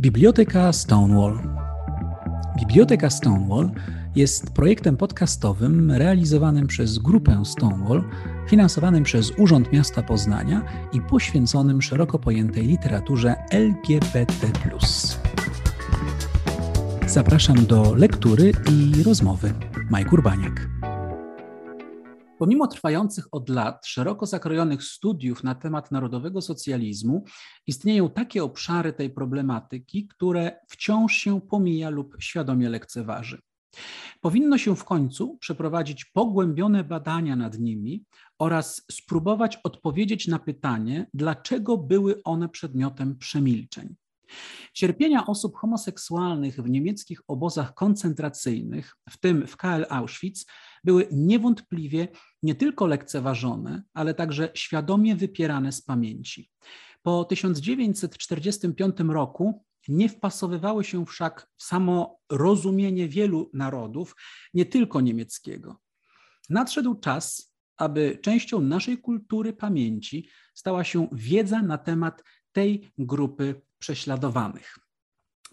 Biblioteka Stonewall. Biblioteka Stonewall jest projektem podcastowym realizowanym przez grupę Stonewall, finansowanym przez Urząd Miasta Poznania i poświęconym szeroko pojętej literaturze LGBT. Zapraszam do lektury i rozmowy. Majk Urbaniak. Pomimo trwających od lat szeroko zakrojonych studiów na temat narodowego socjalizmu, istnieją takie obszary tej problematyki, które wciąż się pomija lub świadomie lekceważy. Powinno się w końcu przeprowadzić pogłębione badania nad nimi oraz spróbować odpowiedzieć na pytanie, dlaczego były one przedmiotem przemilczeń. Cierpienia osób homoseksualnych w niemieckich obozach koncentracyjnych, w tym w KL Auschwitz, były niewątpliwie nie tylko lekceważone, ale także świadomie wypierane z pamięci. Po 1945 roku nie wpasowywały się wszak w samo rozumienie wielu narodów, nie tylko niemieckiego. Nadszedł czas, aby częścią naszej kultury pamięci stała się wiedza na temat tej grupy prześladowanych.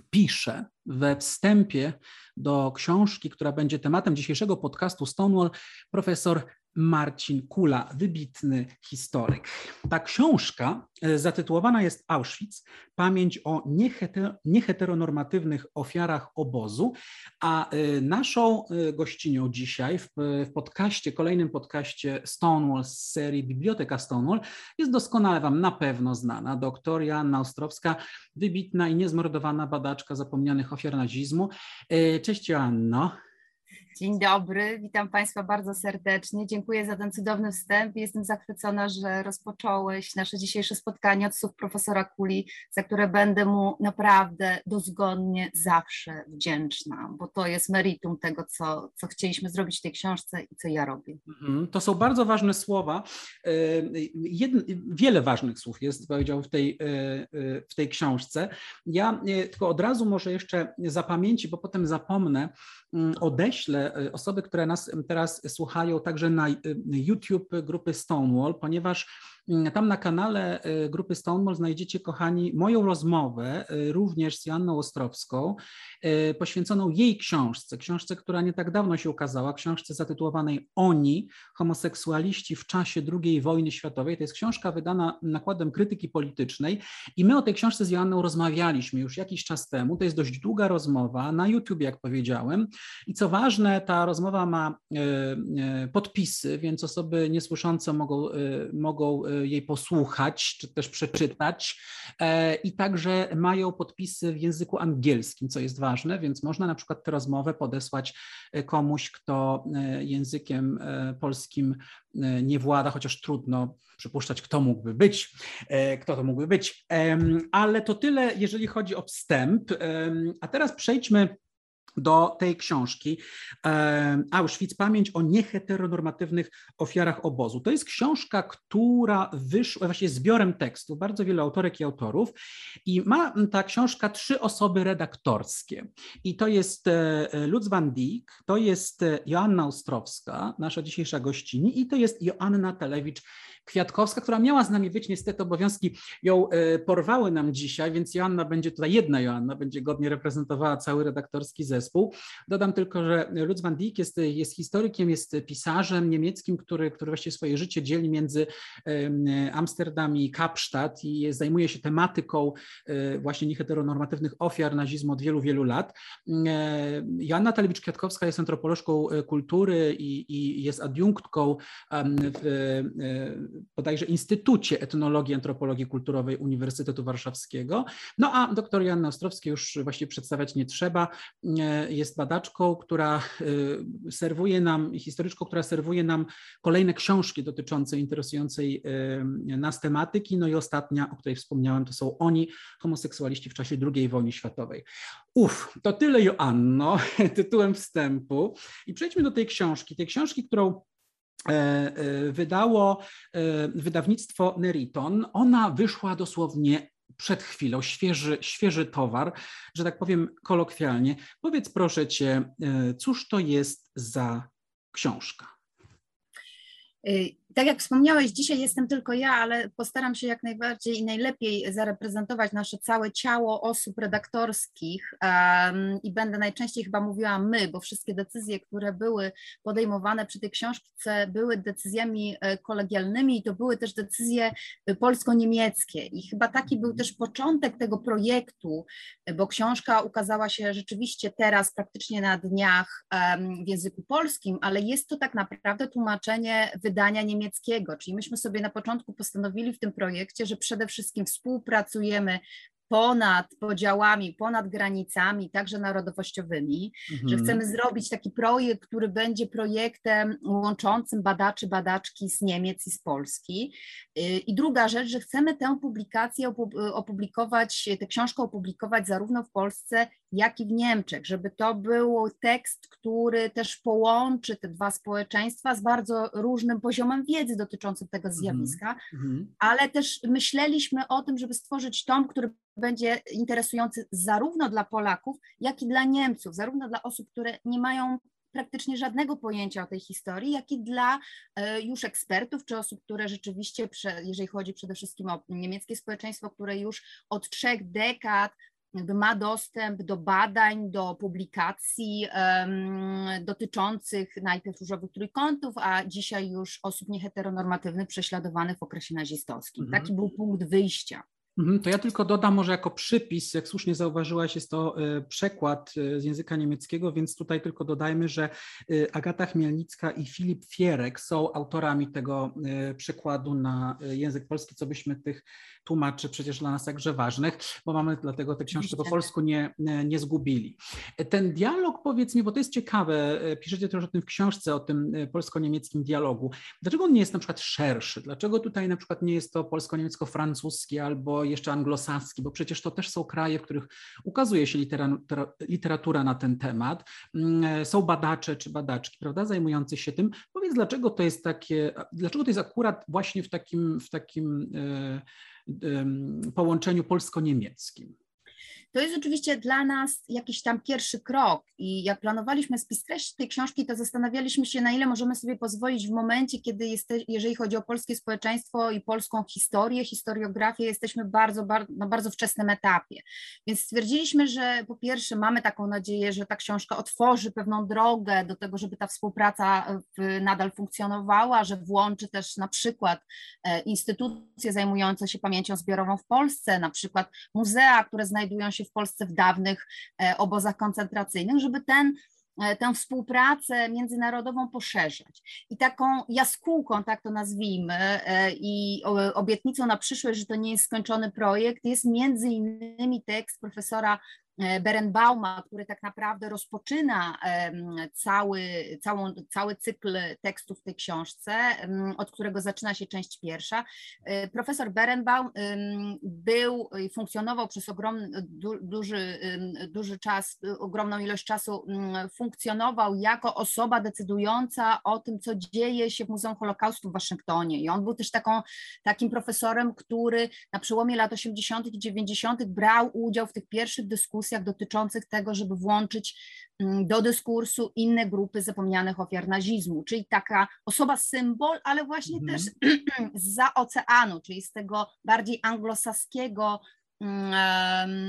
Pisze we wstępie do książki, która będzie tematem dzisiejszego podcastu Stonewall, profesor Marcin Kula, wybitny historyk. Ta książka e, zatytułowana jest Auschwitz Pamięć o nieheteronormatywnych ofiarach obozu, a e, naszą e, gościnią dzisiaj w, w podcaście, kolejnym podcaście Stonewall z serii Biblioteka Stonewall jest doskonale Wam na pewno znana doktor Joanna Ostrowska, wybitna i niezmordowana badaczka zapomnianych ofiar nazizmu. Cześć Joanno. Dzień dobry, witam Państwa bardzo serdecznie. Dziękuję za ten cudowny wstęp. Jestem zachwycona, że rozpocząłeś nasze dzisiejsze spotkanie od słów profesora Kuli, za które będę mu naprawdę dozgodnie zawsze wdzięczna, bo to jest meritum tego, co, co chcieliśmy zrobić w tej książce i co ja robię. Mhm, to są bardzo ważne słowa. E, Jedn, wiele ważnych słów jest, powiedział, w tej, e, e, w tej książce. Ja tylko od razu może jeszcze zapamięci, bo potem zapomnę, mm, odeślę Y, osoby, które nas teraz słuchają także na y, YouTube grupy Stonewall, ponieważ tam na kanale y, grupy Stonewall znajdziecie, kochani, moją rozmowę y, również z Joanną Ostrowską, y, poświęconą jej książce, książce, która nie tak dawno się ukazała, książce zatytułowanej Oni, homoseksualiści w czasie II wojny światowej. To jest książka wydana nakładem krytyki politycznej i my o tej książce z Joanną rozmawialiśmy już jakiś czas temu. To jest dość długa rozmowa na YouTube, jak powiedziałem. I co ważne, ta rozmowa ma podpisy, więc osoby niesłyszące mogą, mogą jej posłuchać, czy też przeczytać. E, I także mają podpisy w języku angielskim, co jest ważne, więc można na przykład tę rozmowę podesłać e, komuś, kto e, językiem polskim nie włada, chociaż trudno przypuszczać, kto mógłby być, kto to mógłby być. Ale to tyle, jeżeli chodzi o wstęp. A teraz przejdźmy do tej książki Auschwitz Pamięć o nieheteronormatywnych ofiarach obozu. To jest książka, która wyszła właśnie zbiorem tekstów, bardzo wielu autorek i autorów i ma ta książka trzy osoby redaktorskie. I to jest e, Lutz van Dijk, to jest e, Joanna Ostrowska, nasza dzisiejsza gościni i to jest Joanna Telewicz Kwiatkowska, która miała z nami być, niestety obowiązki ją e, porwały nam dzisiaj, więc Joanna będzie tutaj, jedna Joanna będzie godnie reprezentowała cały redaktorski zespół. Dodam tylko, że Lutz van Dijk jest, jest historykiem, jest pisarzem niemieckim, który, który właściwie swoje życie dzieli między Amsterdam i Kapsztad i zajmuje się tematyką e, właśnie nieheteronormatywnych ofiar nazizmu od wielu, wielu lat. E, Joanna Talewicz-Kwiatkowska jest antropolożką kultury i, i jest adiunktką w bodajże Instytucie Etnologii i Antropologii Kulturowej Uniwersytetu Warszawskiego. No a doktor Joanna Ostrowska już właściwie przedstawiać nie trzeba. Jest badaczką, która y, serwuje nam, historyczką, która serwuje nam kolejne książki dotyczące interesującej y, nas tematyki. No i ostatnia, o której wspomniałem, to są oni, homoseksualiści w czasie II wojny światowej. Uf, to tyle Joanno, tytułem wstępu. I przejdźmy do tej książki, tej książki, którą E, e, wydało e, wydawnictwo Neriton. Ona wyszła dosłownie przed chwilą, świeży, świeży towar, że tak powiem kolokwialnie. Powiedz proszę cię, cóż to jest za książka? Tak jak wspomniałeś, dzisiaj jestem tylko ja, ale postaram się jak najbardziej i najlepiej zareprezentować nasze całe ciało osób redaktorskich um, i będę najczęściej chyba mówiła my, bo wszystkie decyzje, które były podejmowane przy tej książce, były decyzjami e, kolegialnymi i to były też decyzje e, polsko-niemieckie. I chyba taki był też początek tego projektu, bo książka ukazała się rzeczywiście teraz, praktycznie na dniach um, w języku polskim, ale jest to tak naprawdę tłumaczenie wydania niemieckiego. Czyli myśmy sobie na początku postanowili w tym projekcie, że przede wszystkim współpracujemy ponad podziałami, ponad granicami, także narodowościowymi, mhm. że chcemy zrobić taki projekt, który będzie projektem łączącym badaczy, badaczki z Niemiec i z Polski. Y, I druga rzecz, że chcemy tę publikację opublikować, tę książkę opublikować zarówno w Polsce, jak i w Niemczech, żeby to był tekst, który też połączy te dwa społeczeństwa z bardzo różnym poziomem wiedzy dotyczącym tego mhm. zjawiska, mm-hmm. ale też myśleliśmy o tym, żeby stworzyć tom, który będzie interesujący zarówno dla Polaków, jak i dla Niemców, zarówno dla osób, które nie mają praktycznie żadnego pojęcia o tej historii, jak i dla e, już ekspertów, czy osób, które rzeczywiście, jeżeli chodzi przede wszystkim o niemieckie społeczeństwo, które już od trzech dekad jakby ma dostęp do badań, do publikacji um, dotyczących najpierw różowych trójkątów, a dzisiaj już osób nieheteronormatywnych prześladowanych w okresie nazistowskim. Mhm. Taki był punkt wyjścia. Mhm, to ja tylko dodam może jako przypis, jak słusznie zauważyłaś, jest to e, przekład e, z języka niemieckiego, więc tutaj tylko dodajmy, że e, Agata Chmielnicka i Filip Fierek są autorami tego przekładu na język polski, co byśmy tych tłumaczy przecież dla nas jakże ważnych, bo mamy dlatego te książki po polsku nie, nie zgubili. Ten dialog, powiedz mi, bo to jest ciekawe, piszecie też o tym w książce, o tym polsko-niemieckim dialogu. Dlaczego on nie jest na przykład szerszy? Dlaczego tutaj na przykład nie jest to polsko-niemiecko-francuski albo jeszcze anglosaski, bo przecież to też są kraje, w których ukazuje się literatura, na ten temat. Mm, są badacze czy badaczki, prawda, zajmujący się tym. Powiedz, dlaczego to jest takie, dlaczego to jest akurat właśnie w takim, w takim e, połączeniu polsko-niemieckim? To jest oczywiście dla nas jakiś tam pierwszy krok i jak planowaliśmy spis treści tej książki, to zastanawialiśmy się, na ile możemy sobie pozwolić w momencie, kiedy jeżeli chodzi o polskie społeczeństwo i polską historię, historiografię, jesteśmy bardzo, bardzo, na bardzo wczesnym etapie. Więc stwierdziliśmy, że po pierwsze mamy taką nadzieję, że ta książka otworzy pewną drogę do tego, żeby ta współpraca nadal funkcjonowała, że włączy też na przykład e, instytucje zajmujące się pamięcią zbiorową w Polsce, na przykład muzea, które znajdują się w Polsce w dawnych e, obozach koncentracyjnych, żeby ten e, tę współpracę międzynarodową poszerzać. I taką jaskółką, tak to nazwijmy, e, i obietnicą na przyszłość, że to nie jest skończony projekt, jest między innymi tekst profesora Berenbauma, który tak naprawdę rozpoczyna cały, całą, cały cykl tekstów w tej książce, od którego zaczyna się część pierwsza. E, profesor Berenbaum był i funkcjonował przez ogromny, duży, duży czas, ogromną ilość czasu, funkcjonował jako osoba decydująca o tym, co dzieje się w Muzeum Holokaustu w Waszyngtonie. I on był też taką, takim profesorem, który na przełomie lat 80. i 90. brał udział w tych pierwszych dyskusjach, dyskusjach dotyczących tego, żeby włączyć mm, do dyskursu inne grupy zapomnianych ofiar nazizmu, czyli taka osoba symbol, ale właśnie mhm. też za oceanu, czyli z tego bardziej anglosaskiego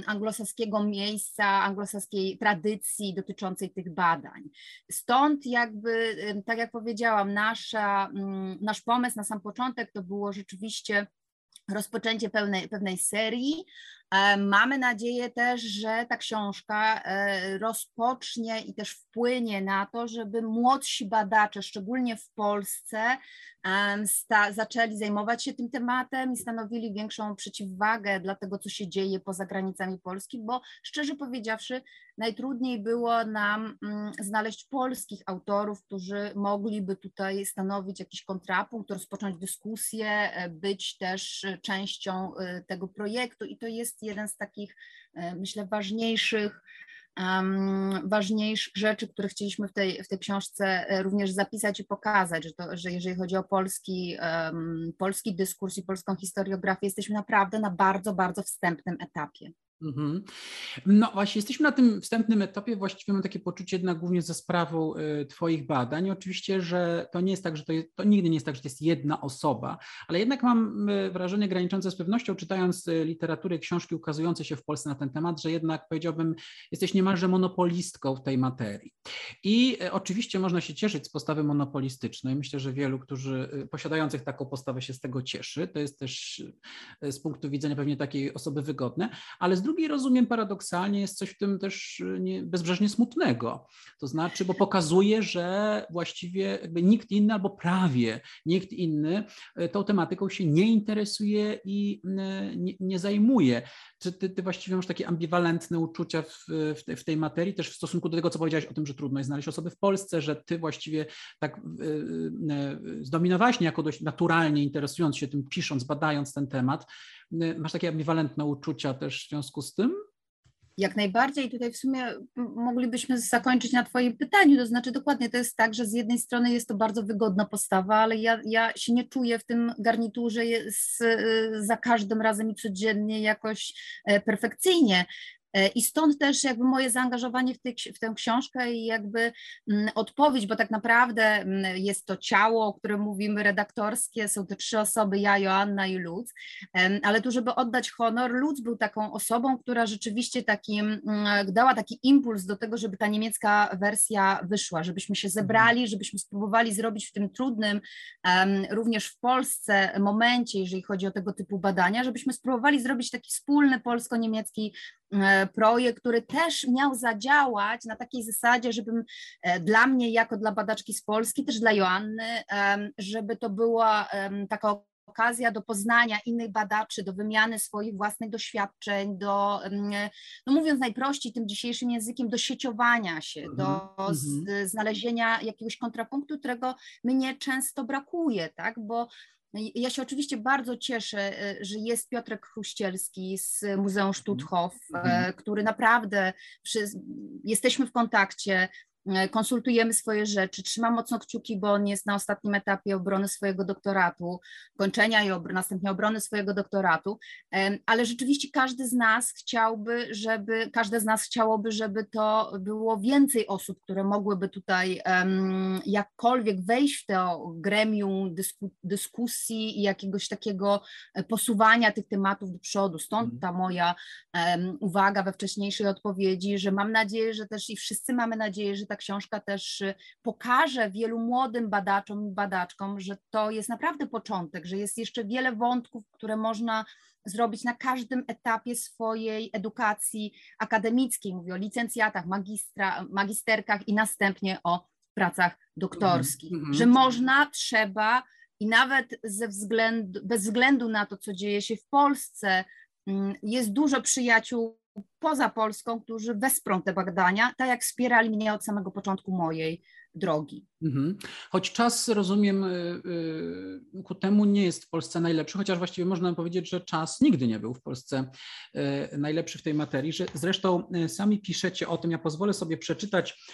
anglosaskiego miejsca, anglosaskiej tradycji dotyczącej tych badań. Stąd jakby, tak jak powiedziałam, nasza, mm, nasz pomysł na sam początek to było rzeczywiście rozpoczęcie pełnej, pewnej serii, mamy nadzieję też, że ta książka e, rozpocznie i też wpłynie na to, żeby młodsi badacze, szczególnie w Polsce, zaczęli zajmować się tym tematem i stanowili większą przeciwwagę dla tego, co się dzieje poza granicami Polski, bo szczerze powiedziawszy, najtrudniej było nam mm, znaleźć polskich autorów, którzy mogliby tutaj stanowić jakiś kontrapunkt, rozpocząć dyskusję, e, być też częścią tego projektu. I to jest jeden z takich, e, myślę, ważniejszych, um, ważniejszych rzeczy, które chcieliśmy w tej, w tej książce e, również zapisać i pokazać, że, to, że jeżeli chodzi o polski, um, polski dyskurs i polską historiografię, jesteśmy naprawdę na bardzo, bardzo wstępnym etapie. Mhm. No właśnie, jesteśmy na tym wstępnym etapie. Właściwie mam takie poczucie jednak głównie ze sprawą y, Twoich badań. Oczywiście, że to nie jest tak, że to, jest, to nigdy nie jest tak, że to jest jedna osoba, ale jednak mam y, wrażenie graniczące z pewnością, czytając y, literaturę, książki ukazujące się w Polsce na ten temat, że jednak powiedziałbym, jesteś niemalże monopolistką w tej materii. I oczywiście można się cieszyć z postawy monopolistycznej. Myślę, że wielu, którzy posiadających taką postawę się z tego cieszy. To jest też z punktu widzenia pewnie takiej osoby wygodne, ale z drugiej rozumiem paradoksalnie jest coś w tym też y, nie, bezbrzeżnie smutnego. To znaczy, bo pokazuje, że właściwie nikt inny albo prawie nikt inny y, tą tematyką się nie interesuje i y, nie, nie zajmuje. Czy ty, ty, właściwie masz takie ambiwalentne uczucia w, w, te, w, tej materii, też w stosunku do tego, co powiedziałeś o tym, że trudno jest znaleźć osoby w Polsce, że ty właściwie tak zdominowałeś niejako dość naturalnie, interesując się tym, pisząc, badając ten temat. Masz takie ambiwalentne uczucia też w związku z tym? Jak najbardziej. Tutaj w sumie moglibyśmy zakończyć na Twoim pytaniu. To znaczy, dokładnie to jest tak, że z jednej strony jest to bardzo wygodna postawa, ale ja, ja się nie czuję w tym garniturze jest, za każdym razem i codziennie jakoś e, perfekcyjnie. E, I stąd też jakby moje zaangażowanie w, w tę książkę i jakby mm, odpowiedź, bo tak naprawdę mm, jest to ciało, o którym mówimy redaktorskie, są te trzy osoby, ja, Joanna i Lutz, ale tu, żeby oddać honor, Lutz był taką osobą, która rzeczywiście takim, mm, dała taki impuls do tego, żeby ta niemiecka wersja wyszła, żebyśmy się zebrali, żebyśmy spróbowali zrobić w tym trudnym, również w Polsce momencie, jeżeli chodzi o tego typu badania, żebyśmy spróbowali zrobić taki wspólny polsko-niemiecki projekt, który też miał zadziałać na takiej zasadzie, żebym e, dla mnie, jako dla badaczki z Polski, też dla Joanny, żeby to była taka okazja do poznania innych badaczy, do wymiany swoich własnych doświadczeń, do, no mówiąc najprościej tym dzisiejszym językiem, do sieciowania się, do mm -hmm. znalezienia jakiegoś kontrapunktu, którego mnie często brakuje, tak, bo ja się oczywiście bardzo cieszę, e, że jest Piotrek Chruścielski z Muzeum Stutthof, mm -hmm. który naprawdę przy, jesteśmy w kontakcie, E, konsultujemy swoje rzeczy, trzymam mocno kciuki, bo on jest na ostatnim etapie obrony swojego doktoratu, kończenia i obr następnie obrony swojego doktoratu, ale rzeczywiście każdy z nas chciałby, żeby, każde z nas chciałoby, żeby to było więcej osób, które mogłyby tutaj jakkolwiek wejść w to gremium dysku, dyskusji i jakiegoś takiego e, posuwania tych tematów do przodu. Stąd mhm. ta moja uwaga we wcześniejszej odpowiedzi, że mam nadzieję, że też i wszyscy mamy nadzieję, że tak książka też y, pokaże wielu młodym badaczom i badaczkom, że to jest naprawdę początek, że jest jeszcze wiele wątków, które można zrobić na każdym etapie swojej edukacji akademickiej. Mówię o licencjatach, magistra, magisterkach i następnie o pracach doktorskich, mm -hmm. że można, trzeba i nawet ze względu, bez względu na to, co dzieje się w Polsce, mm, jest dużo przyjaciół poza Polską, którzy wesprą te badania, tak jak wspierali mnie od samego początku mojej drogi. Mhm. Choć czas, rozumiem, y, y, ku temu nie jest w Polsce najlepszy, chociaż właściwie można powiedzieć, że czas nigdy nie był w Polsce y, najlepszy w tej materii. Zresztą sami piszecie o tym, ja pozwolę sobie przeczytać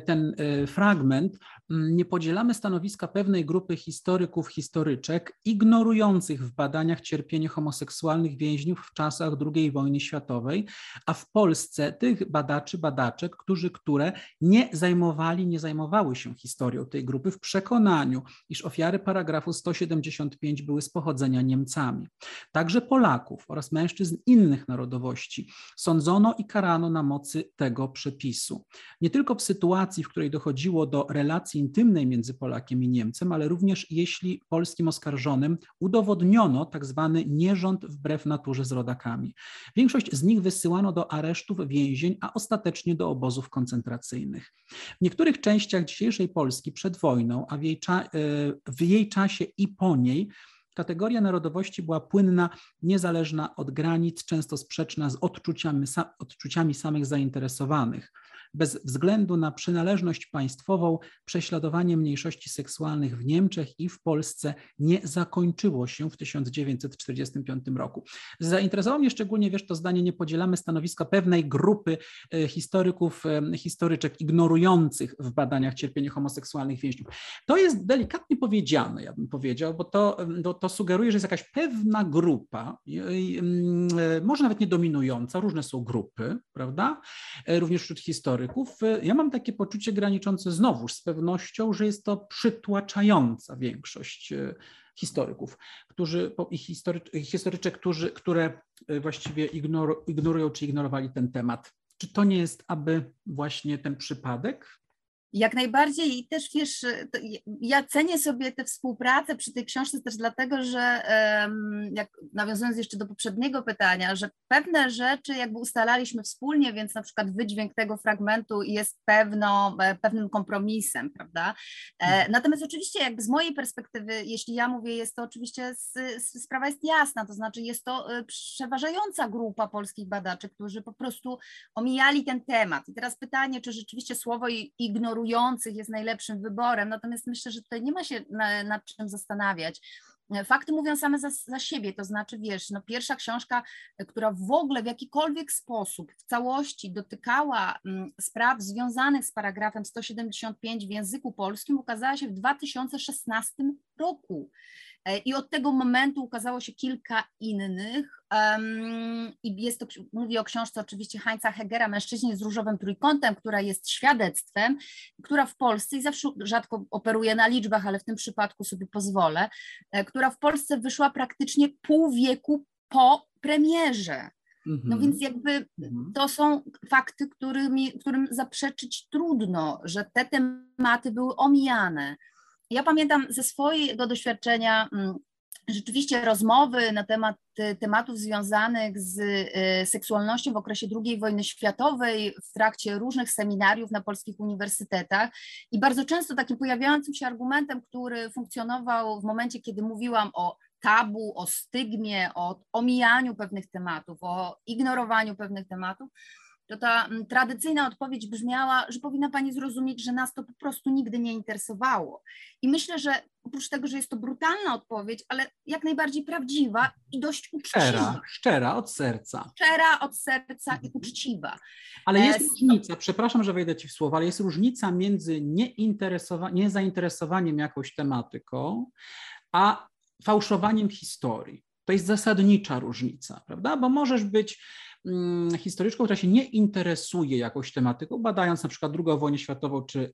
ten e, fragment, mm, nie podzielamy stanowiska pewnej grupy historyków, historyczek, ignorujących w badaniach cierpienie homoseksualnych więźniów w czasach II wojny światowej, a w Polsce tych badaczy, badaczek, którzy, które nie zajmowali, nie zajmowały się historią tej grupy w przekonaniu, iż ofiary paragrafu 175 były z pochodzenia Niemcami. Także Polaków oraz mężczyzn innych narodowości sądzono i karano na mocy tego przepisu. Nie tylko w sytuacji, sytuacji, w której dochodziło do relacji intymnej między Polakiem i Niemcem, ale również jeśli polskim oskarżonym udowodniono tak zwany nierząd wbrew naturze z rodakami. Większość z nich wysyłano do aresztów, więzień, a ostatecznie do obozów koncentracyjnych. W niektórych częściach dzisiejszej Polski przed wojną, a w jej, cza e, w jej czasie i po niej, Kategoria narodowości była płynna, niezależna od granic, często sprzeczna z odczuciami, odczuciami samych zainteresowanych. Bez względu na przynależność państwową prześladowanie mniejszości seksualnych w Niemczech i w Polsce nie zakończyło się w 1945 roku. Zainteresowało mnie szczególnie, wiesz, to zdanie, nie podzielamy stanowiska pewnej grupy e, historyków, e, historyczek ignorujących w badaniach cierpienie homoseksualnych więźniów. To jest delikatnie powiedziane, ja bym powiedział, bo to, to, to sugeruje, że jest jakaś pewna grupa, mm, może nawet nie dominująca, różne są grupy, prawda? E, również wśród historyków. Ja mam takie poczucie graniczące znowuż z pewnością, że jest to przytłaczająca większość historyków, którzy, i history, historyczek, którzy, które właściwie ignorują czy ignorowali ten temat. Czy to nie jest aby właśnie ten przypadek? Jak najbardziej i też wiesz, ja cenię sobie tę współpracę przy tej książce też dlatego, że jak nawiązując jeszcze do poprzedniego pytania, że pewne rzeczy jakby ustalaliśmy wspólnie, więc na przykład wydźwięk tego fragmentu jest pewno, e, pewnym kompromisem, prawda? E, mhm. Natomiast oczywiście jakby z mojej perspektywy, jeśli ja mówię, jest to oczywiście sprawa jest jasna, to znaczy jest to e, przeważająca grupa polskich badaczy, którzy po prostu omijali ten temat. I teraz pytanie, czy rzeczywiście słowo ignoruje ignorujących jest najlepszym wyborem, natomiast myślę, że tutaj nie ma się na, nad czym zastanawiać. Fakty mówią same za, za, siebie, to znaczy, wiesz, no pierwsza książka, która w ogóle w jakikolwiek sposób w całości dotykała mm, spraw związanych z paragrafem 175 w języku polskim, ukazała się w 2016 roku. E, I od tego momentu ukazało się kilka innych. Um, I jest to, mówię o książce oczywiście Heinza Hegera, Mężczyźnie z różowym trójkątem, która jest świadectwem, która w Polsce, i zawsze rzadko operuję na liczbach, ale w tym przypadku sobie pozwolę, e, która w Polsce wyszła praktycznie pół wieku po premierze. No mhm. więc jakby mhm. to są fakty, którymi, którym zaprzeczyć trudno, że te tematy były omijane. Ja pamiętam ze swojego doświadczenia mm, rzeczywiście rozmowy na temat tematów związanych z y, seksualnością w okresie II wojny światowej w trakcie różnych seminariów na polskich uniwersytetach. I bardzo często takim pojawiającym się argumentem, który funkcjonował w momencie, kiedy mówiłam o tabu, o stygmie, o omijaniu pewnych tematów, o ignorowaniu pewnych tematów, to ta mm, tradycyjna odpowiedź brzmiała, że powinna Pani zrozumieć, że nas to po prostu nigdy nie interesowało. I myślę, że oprócz tego, że jest to brutalna odpowiedź, ale jak najbardziej prawdziwa i dość uczciwa. Szczera, szczera od serca. Szczera od serca i uczciwa. Ale jest e, różnica, przepraszam, że wejdę Ci w słowo, ale jest różnica między nieinteresowa- niezainteresowaniem jakąś tematyką, a fałszowaniem historii. To jest zasadnicza różnica, prawda? Bo możesz być historyczką, która się nie interesuje jakąś tematyką, badając na przykład II wojnę światową czy,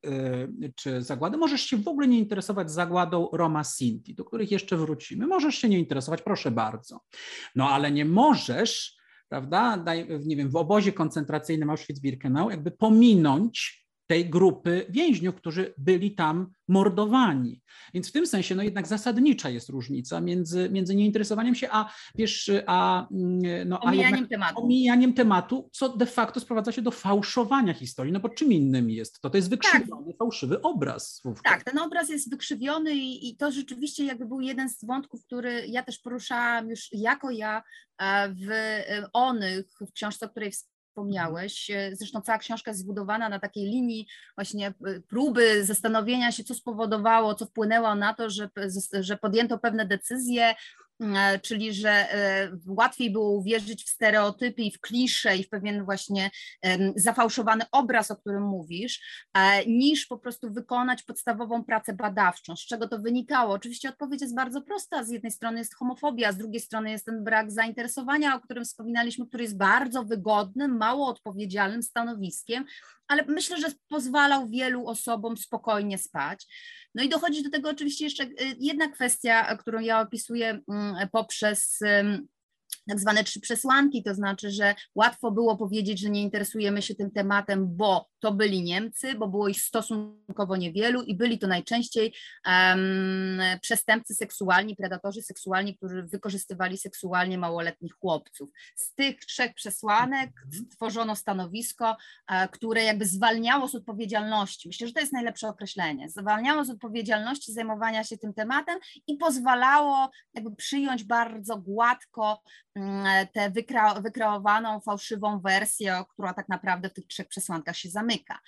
y, czy zagładę, możesz się w ogóle nie interesować zagładą Roma Sinti, do których jeszcze wrócimy. Możesz się nie interesować, proszę bardzo. No ale nie możesz, prawda, nie wiem, w obozie koncentracyjnym Auschwitz-Birkenau jakby pominąć tej grupy więźniów, którzy byli tam mordowani. Więc w tym sensie no jednak zasadnicza jest różnica między, między nieinteresowaniem się, a wiesz, a, mm, no, omijaniem, a tematu. omijaniem tematu, co de facto sprowadza się do fałszowania historii, no bo czym innym jest to? To jest wykrzywiony, tak. fałszywy obraz. Wówczas. Tak, ten obraz jest wykrzywiony i, i to rzeczywiście jakby był jeden z wątków, który ja też poruszałam już jako ja e, w e, onych, w książce, o której wspomniałeś. E, zresztą cała książka jest zbudowana na takiej linii właśnie e, próby zastanowienia się, co spowodowało, co wpłynęło na to, że, że podjęto pewne decyzje, czyli że e, łatwiej było uwierzyć w stereotypy i w klisze i w pewien właśnie zafałszowany obraz, o którym mówisz, e, niż po prostu wykonać podstawową pracę badawczą. Z czego to wynikało? Oczywiście odpowiedź jest bardzo prosta. Z jednej strony jest homofobia, z drugiej strony jest ten brak zainteresowania, o którym wspominaliśmy, który jest bardzo wygodnym, mało odpowiedzialnym stanowiskiem, ale myślę, że pozwalał wielu osobom spokojnie spać. No i dochodzi do tego oczywiście jeszcze y, jedna kwestia, którą ja opisuję mm, poprzez tak zwane trzy przesłanki, to znaczy, że łatwo było powiedzieć, że nie interesujemy się tym tematem, bo to byli Niemcy, bo było ich stosunkowo niewielu i byli to najczęściej um, przestępcy seksualni, predatorzy seksualni, którzy wykorzystywali seksualnie małoletnich chłopców. Z tych trzech przesłanek stworzono stanowisko, e, które jakby zwalniało z odpowiedzialności. Myślę, że to jest najlepsze określenie. Zwalniało z odpowiedzialności zajmowania się tym tematem i pozwalało jakby przyjąć bardzo gładko tę wykra wykreowaną, fałszywą wersję, która tak naprawdę w tych trzech przesłankach się zamyka.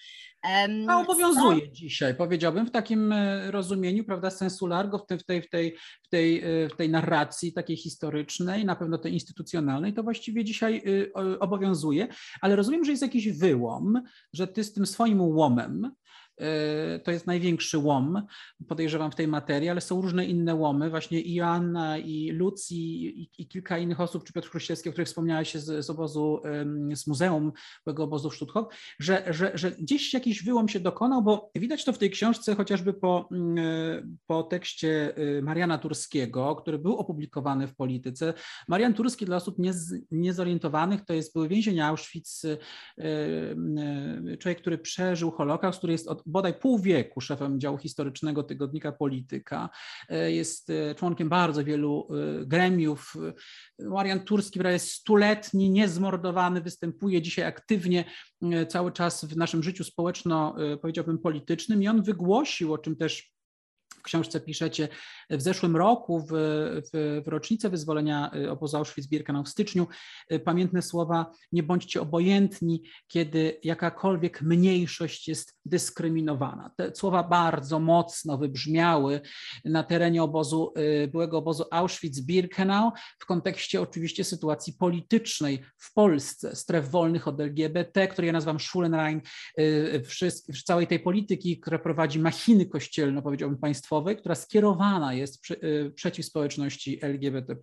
A obowiązuje dzisiaj, powiedziałbym, w takim e, rozumieniu, prawda, sensu largo, w tej, w tej, w tej, w tej, e, w tej narracji takiej historycznej, na pewno tej instytucjonalnej, to właściwie dzisiaj e, obowiązuje, ale rozumiem, że jest jakiś wyłom, że ty z tym swoim łomem, E, to jest największy łom, podejrzewam, w tej materii, ale są różne inne łomy, właśnie i Joanna, i Lucji, i, i, kilka innych osób, czy Piotr Chruścielski, o których wspomniałeś z, z obozu, z muzeum, tego obozu w Stutthof, że, że, że gdzieś jakiś wyłom się dokonał, bo widać to w tej książce chociażby po, e, po tekście y, Mariana Turskiego, który był opublikowany w Polityce. Marian Turski dla osób niez, niezorientowanych to jest były więzień Auschwitz, y, y, człowiek, który przeżył Holokaust, który jest od bodaj pół wieku szefem działu historycznego tygodnika Polityka. E, jest e, członkiem bardzo wielu e, gremiów. Marian Turski jest stuletni, niezmordowany, występuje dzisiaj aktywnie cały czas w naszym życiu społeczno, powiedziałbym, politycznym i on wygłosił, o czym też książce piszecie, w zeszłym roku, w, w, w rocznicę wyzwolenia y, obozu Auschwitz-Birkenau w styczniu, y, pamiętne słowa nie bądźcie obojętni, kiedy jakakolwiek mniejszość jest dyskryminowana. Te słowa bardzo mocno wybrzmiały na terenie obozu, y, byłego obozu Auschwitz-Birkenau w kontekście oczywiście sytuacji politycznej w Polsce, stref wolnych od LGBT, które ja nazywam Schulenrein, całej tej polityki, która prowadzi machiny kościelne, powiedziałbym państwo która skierowana jest y, przeciw społeczności LGBT.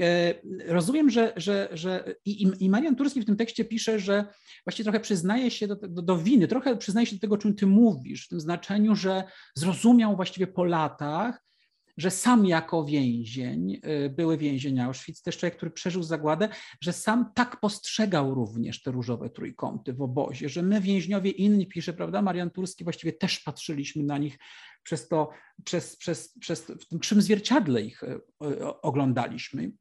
E, rozumiem, że, że, że i, i Marian Turski w tym tekście pisze, że właściwie trochę przyznaje się do, do, do, winy, trochę przyznaje się do tego, czym ty mówisz, w tym znaczeniu, że zrozumiał właściwie po latach, że sam jako więzień, y, były więzień Auschwitz, też człowiek, który przeżył zagładę, że sam tak postrzegał również te różowe trójkąty w obozie, że my więźniowie inni, pisze, prawda, Marian Turski, właściwie też patrzyliśmy na nich przez to, przez, przez, przez w tym krzym zwierciadle ich e, oglądaliśmy.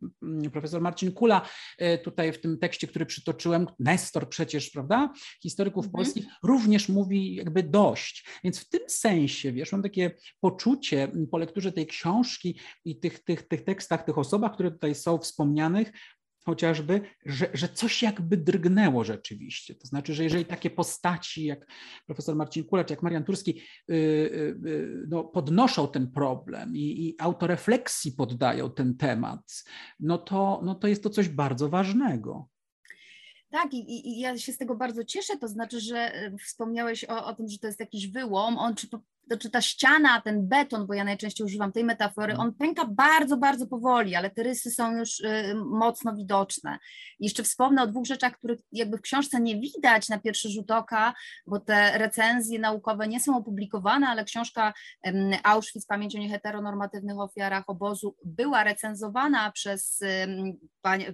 Profesor Marcin Kula e, tutaj w tym tekście, który przytoczyłem, Nestor przecież, prawda, historyków mhm. polskich, również mówi jakby dość. Więc w tym sensie, wiesz, mam takie poczucie po lekturze tej książki i tych, tych, tych tekstach, tych osobach, które tutaj są wspomnianych, chociażby, że, że coś jakby drgnęło rzeczywiście. To znaczy, że jeżeli takie postaci jak profesor Marcin Kulacz, jak Marian Turski yy, yy, no, podnoszą ten problem i, i autorefleksji poddają ten temat, no to, no to jest to coś bardzo ważnego. Tak, i, i, ja się z tego bardzo cieszę. To znaczy, że y, wspomniałeś o, o tym, że to jest jakiś wyłom. On czy to czy ta ściana, ten beton, bo ja najczęściej używam tej metafory, on pęka bardzo, bardzo powoli, ale te rysy są już y, mocno widoczne. Jeszcze wspomnę o dwóch rzeczach, których jakby w książce nie widać na pierwszy rzut oka, bo te recenzje naukowe nie są opublikowane, ale książka Auschwitz, pamięć o nieheteronormatywnych ofiarach obozu była recenzowana przez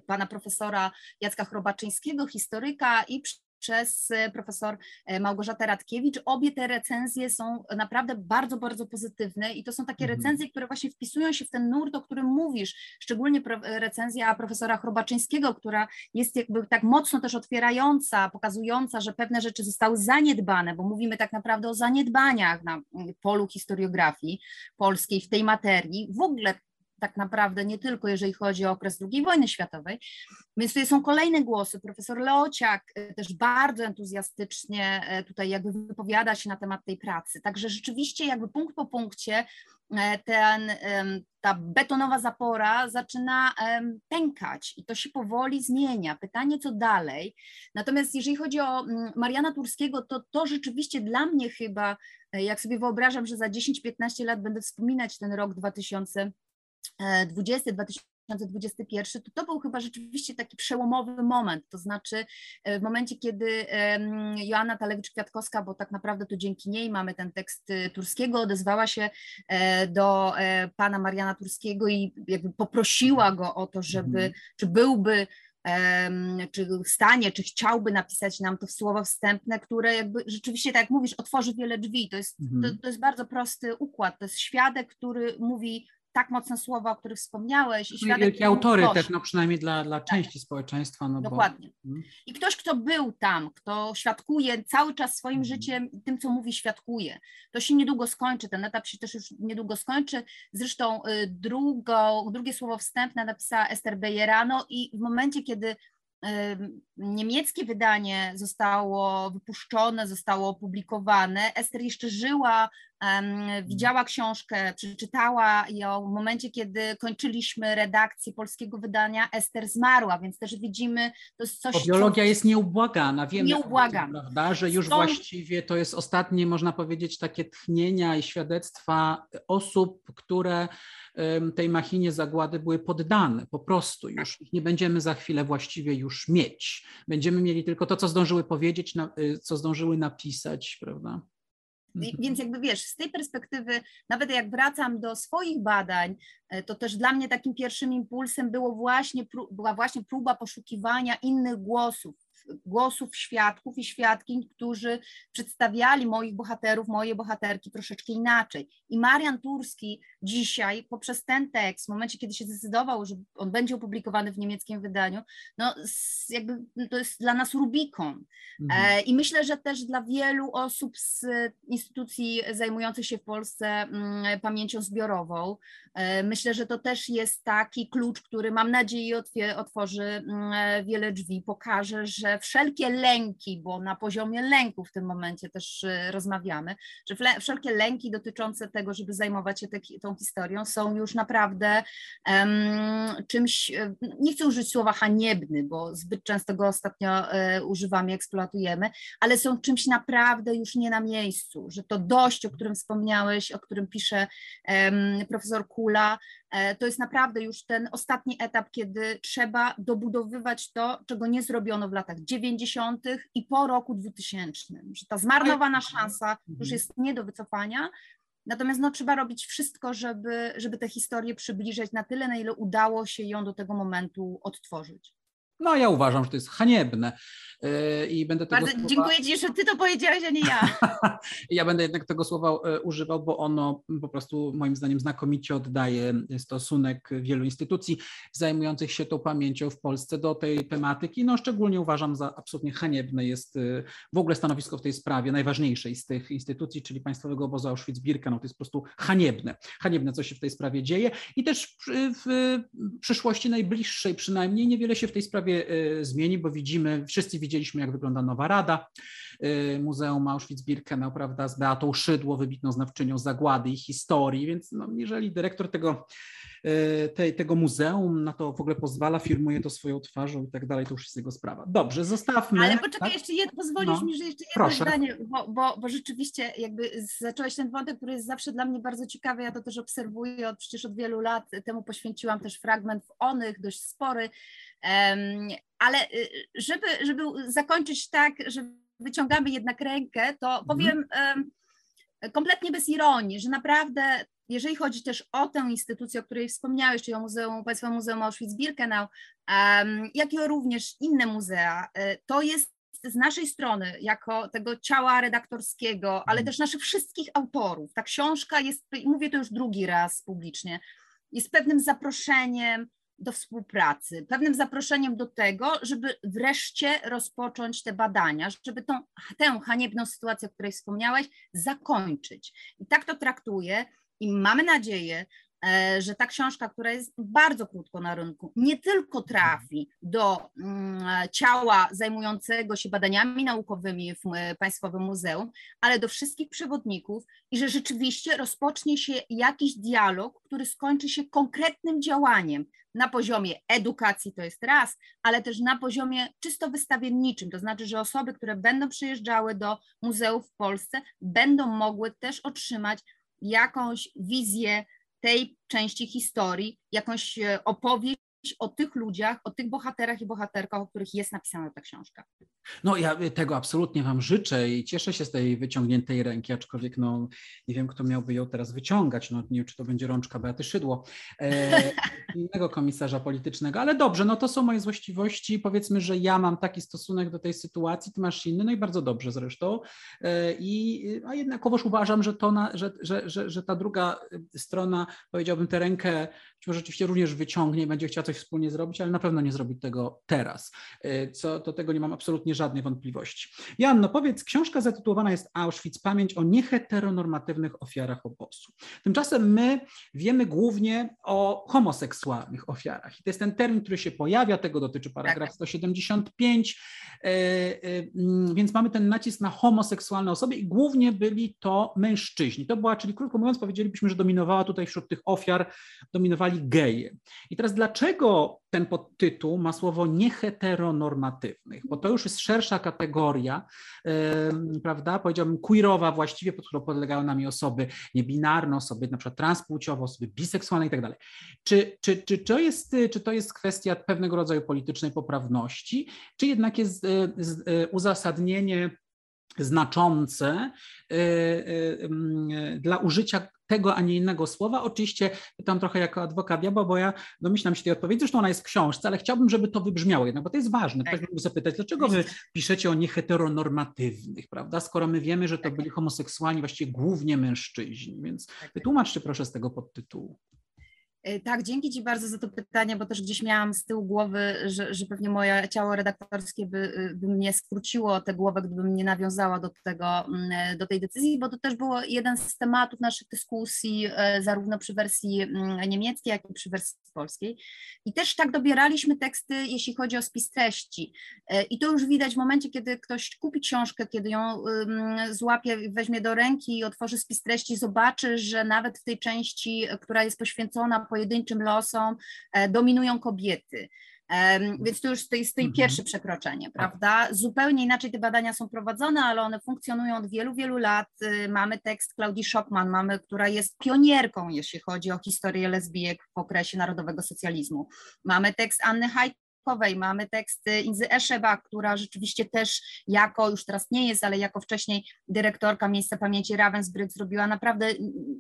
pana profesora Jacka Chrobaczyńskiego, historyka i przez e, profesor e, Małgorzatę Radkiewicz. Obie te recenzje są naprawdę bardzo, bardzo pozytywne i to są takie mhm. recenzje, które właśnie wpisują się w ten nurt, o którym mówisz, szczególnie recenzja profesora Chrobaczyńskiego, która jest jakby tak mocno też otwierająca, pokazująca, że pewne rzeczy zostały zaniedbane, bo mówimy tak naprawdę o zaniedbaniach na polu historiografii polskiej w tej materii. W ogóle tak naprawdę nie tylko jeżeli chodzi o okres II wojny światowej. Więc tutaj są kolejne głosy. Profesor Leociak e, też bardzo entuzjastycznie e, tutaj jakby wypowiada się na temat tej pracy. Także rzeczywiście jakby punkt po punkcie e, ten, ta betonowa zapora zaczyna pękać i to się powoli zmienia. Pytanie, co dalej. Natomiast jeżeli chodzi o Mariana Turskiego, to to rzeczywiście dla mnie chyba, jak sobie wyobrażam, że za 10-15 lat będę wspominać ten rok 2000 20, 2021, to to był chyba rzeczywiście taki przełomowy moment, to znaczy e, w momencie, kiedy Joanna Talewicz-Kwiatkowska, bo tak naprawdę to dzięki niej mamy ten tekst e, Turskiego, odezwała się e, do pana Mariana Turskiego i jakby poprosiła go o to, żeby, mhm. czy byłby czy w stanie, czy chciałby napisać nam to w słowa wstępne, które jakby rzeczywiście, tak jak mówisz, otworzy wiele drzwi. To jest, to, mhm. to jest bardzo prosty układ. To jest świadek, który mówi tak mocne słowa, o których wspomniałeś. I świadek, wielkie autory ktoś, też, no przynajmniej dla, dla tak. części tak. społeczeństwa. No Dokładnie. Bo... Mhm. I ktoś, kto był tam, kto świadkuje cały czas swoim mhm. życiem tym, co mówi, świadkuje. To się niedługo skończy, ten etap się też już niedługo skończy. Zresztą y, drugo, drugie słowo wstępne napisała Ester Bejerano i w momencie, kiedy niemieckie wydanie zostało wypuszczone, zostało opublikowane. Ester jeszcze żyła. Widziała książkę, przeczytała ją w momencie, kiedy kończyliśmy redakcję polskiego wydania, Ester zmarła, więc też widzimy, to jest coś... Bo biologia co... jest nieubłagana, wiemy, nieubłagana. prawda, że już Stąd... właściwie to jest ostatnie, można powiedzieć, takie tchnienia i świadectwa osób, które tej machinie zagłady były poddane, po prostu już nie będziemy za chwilę właściwie już mieć. Będziemy mieli tylko to, co zdążyły powiedzieć, y, co zdążyły napisać, prawda? Mhm. Więc jakby wiesz, z tej perspektywy, nawet jak wracam do swoich badań, e, to też dla mnie takim pierwszym impulsem było właśnie, była właśnie próba poszukiwania innych głosów, głosów świadków i świadkiń, którzy przedstawiali moich bohaterów, moje bohaterki troszeczkę inaczej. I Marian Turski dzisiaj poprzez ten tekst, w momencie, kiedy się zdecydował, że on będzie opublikowany w niemieckim wydaniu, no jakby to jest dla nas Rubikon. Mhm. E, I myślę, że też dla wielu osób z instytucji zajmujących się w Polsce mm, pamięcią zbiorową, e, myślę, że to też jest taki klucz, który mam nadzieję otworzy mm, wiele drzwi, pokaże, że wszelkie lęki, bo na poziomie lęku w tym momencie też y, rozmawiamy, że wszelkie lęki dotyczące tego, żeby zajmować się te, tą historią są już naprawdę um, czymś, y, nie chcę użyć słowa haniebny, bo zbyt często go ostatnio um, używamy, eksploatujemy, ale są czymś naprawdę już nie na miejscu, że to dość, o którym wspomniałeś, o którym pisze um, profesor Kula, E, to jest naprawdę już ten ostatni etap, kiedy trzeba dobudowywać to, czego nie zrobiono w latach 90. i po roku 2000, że ta zmarnowana szansa już mhm. jest nie do wycofania. Natomiast no, trzeba robić wszystko, żeby, żeby tę historię przybliżyć na tyle, na ile udało się ją do tego momentu odtworzyć. No ja uważam, że to jest haniebne. E, I będę tego Bardzo słowa... dziękuję Ci, że Ty to powiedziałeś, a nie ja. ja będę jednak tego słowa e, używał, bo ono po prostu moim zdaniem znakomicie oddaje stosunek wielu instytucji zajmujących się tą pamięcią w Polsce do tej tematyki. No szczególnie uważam za absolutnie haniebne jest e, w ogóle stanowisko w tej sprawie, najważniejszej z tych instytucji, czyli Państwowego Obozu Auschwitz-Birkenau. To jest po prostu haniebne. Haniebne, co się w tej sprawie dzieje i też w przyszłości najbliższej przynajmniej niewiele się w tej sprawie zmieni, bo widzimy, wszyscy widzieliśmy, jak wygląda nowa rada. y, Muzeum Auschwitz-Birkenau, prawda, z Beatą Szydło, wybitną znawczynią zagłady i historii, więc no, jeżeli dyrektor tego y, tej, tego muzeum na to w ogóle pozwala, firmuje to swoją twarzą i tak dalej, to już jest jego sprawa. Dobrze, zostawmy. Ale poczekaj, tak? jeszcze jedno, pozwolisz no, mi, że jeszcze jedno proszę. zdanie, bo, bo, bo, rzeczywiście jakby zacząłeś ten wątek, który jest zawsze dla mnie bardzo ciekawy, ja to też obserwuję od, przecież od wielu lat, temu poświęciłam też fragment w Onych, dość spory, ale y, żeby, żeby zakończyć tak, że wyciągamy jednak rękę, to mhm. powiem kompletnie bez ironii, że naprawdę jeżeli chodzi też o tę instytucję, o której wspomniałeś, czyli o Muzeum, Państwowym Muzeum Auschwitz-Birkenau, jak i również inne muzea, e, to jest z naszej strony, jako tego ciała redaktorskiego, ale mhm. też naszych wszystkich autorów. Ta książka jest, mówię to już drugi raz publicznie, jest pewnym zaproszeniem do współpracy, pewnym zaproszeniem do tego, żeby wreszcie rozpocząć te badania, żeby tą, tę haniebną sytuację, o której wspomniałeś, zakończyć. I tak to traktuję i mamy nadzieję, e, że ta książka, która jest bardzo krótko na rynku, nie tylko trafi do mm, ciała zajmującego się badaniami naukowymi w e, Państwowym Muzeum, ale do wszystkich przewodników i że rzeczywiście rozpocznie się jakiś dialog, który skończy się konkretnym działaniem, na poziomie edukacji to jest raz, ale też na poziomie czysto wystawienniczym, to znaczy, że osoby, które będą przyjeżdżały do muzeów w Polsce, będą mogły też otrzymać jakąś wizję tej części historii, jakąś e, opowieść o tych ludziach, o tych bohaterach i bohaterkach, o których jest napisana ta książka. No ja tego absolutnie Wam życzę i cieszę się z tej wyciągniętej ręki, aczkolwiek no nie wiem, kto miałby ją teraz wyciągać, no nie wiem, czy to będzie rączka Beaty Szydło, e, innego komisarza politycznego, ale dobrze, no to są moje złośliwości, powiedzmy, że ja mam taki stosunek do tej sytuacji, Ty masz inny, no i bardzo dobrze zresztą. E, i a jednakowoż uważam, że, to na, że, że, że, że ta druga strona, powiedziałbym, tę rękę być może rzeczywiście również wyciągnie będzie chciała coś wspólnie zrobić, ale na pewno nie zrobi tego teraz. E, co do tego nie mam absolutnie żadnej wątpliwości. Janno, powiedz, książka zatytułowana jest Auschwitz, pamięć o nieheteronormatywnych ofiarach obozu. Tymczasem my wiemy głównie o homoseksualnych ofiarach. I to jest ten termin, który się pojawia, tego dotyczy paragraf 175, tak. e, e, mm, więc mamy ten nacisk na homoseksualne osoby i głównie byli to mężczyźni. To była, czyli krótko mówiąc, powiedzielibyśmy, że dominowała tutaj wśród tych ofiar, dominowali geje. I teraz dlaczego ten podtytuł ma słowo nieheteronormatywnych, bo to już jest szersza kategoria, yy, prawda, powiedziałbym queerowa właściwie, pod którą podlegają nami osoby niebinarne, osoby na przykład transpłciowe, osoby biseksualne i tak dalej. Czy, czy, czy, to jest, czy to jest kwestia pewnego rodzaju politycznej poprawności, czy jednak jest yy, yy, uzasadnienie znaczące mm, dla użycia tego, a nie innego słowa. Oczywiście pytam trochę jako adwokat diabła, bo ja domyślam się tej odpowiedzi, zresztą ona jest w książce, ale chciałbym, żeby to wybrzmiało jednak, bo to jest ważne. Ktoś tak. mógł zapytać, dlaczego wy piszecie o nieheteronormatywnych, prawda, skoro my wiemy, że to tak. byli homoseksualni, właściwie głównie mężczyźni, więc tak. wytłumaczcie proszę z tego podtytułu. E, tak, dzięki Ci bardzo za to pytanie, bo też gdzieś miałam z tyłu głowy, że, że pewnie moje ciało redaktorskie by, y, by mnie skróciło tę głowę, gdybym nie nawiązała do, tego, mm, e, do tej decyzji, bo to też było jeden z tematów naszych dyskusji, e, zarówno przy wersji mm, niemieckiej, jak i przy wersji polskiej. I też tak dobieraliśmy teksty, jeśli chodzi o spis treści. I to już widać w momencie, kiedy ktoś kupi książkę, kiedy ją złapie, weźmie do ręki i otworzy spis treści, zobaczy, że nawet w tej części, która jest poświęcona pojedynczym losom e, dominują kobiety. Więc to już to jest to mhm. pierwsze przekroczenie, tak. prawda? Zupełnie inaczej te badania są prowadzone, ale one funkcjonują od wielu, wielu lat. Y, mamy tekst Klaudii Schockman, mamy, która jest pionierką, jeśli chodzi o historię lesbijek w okresie narodowego socjalizmu. Mamy tekst Anny Hajkowej, mamy tekst Inzy Eszeba, która rzeczywiście też jako, już teraz nie jest, ale jako wcześniej dyrektorka Miejsca Pamięci Ravensbrück zrobiła naprawdę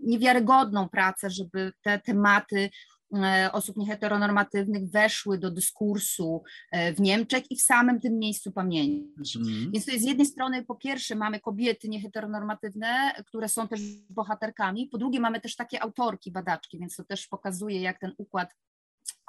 niewiarygodną pracę, żeby te tematy osób nieheteronormatywnych weszły do dyskursu e, w Niemczech i w samym tym miejscu pamięci. Mm. Więc to jest z jednej strony, po pierwsze, mamy kobiety nieheteronormatywne, które są też bohaterkami, po drugie, mamy też takie autorki, badaczki, więc to też pokazuje, jak ten układ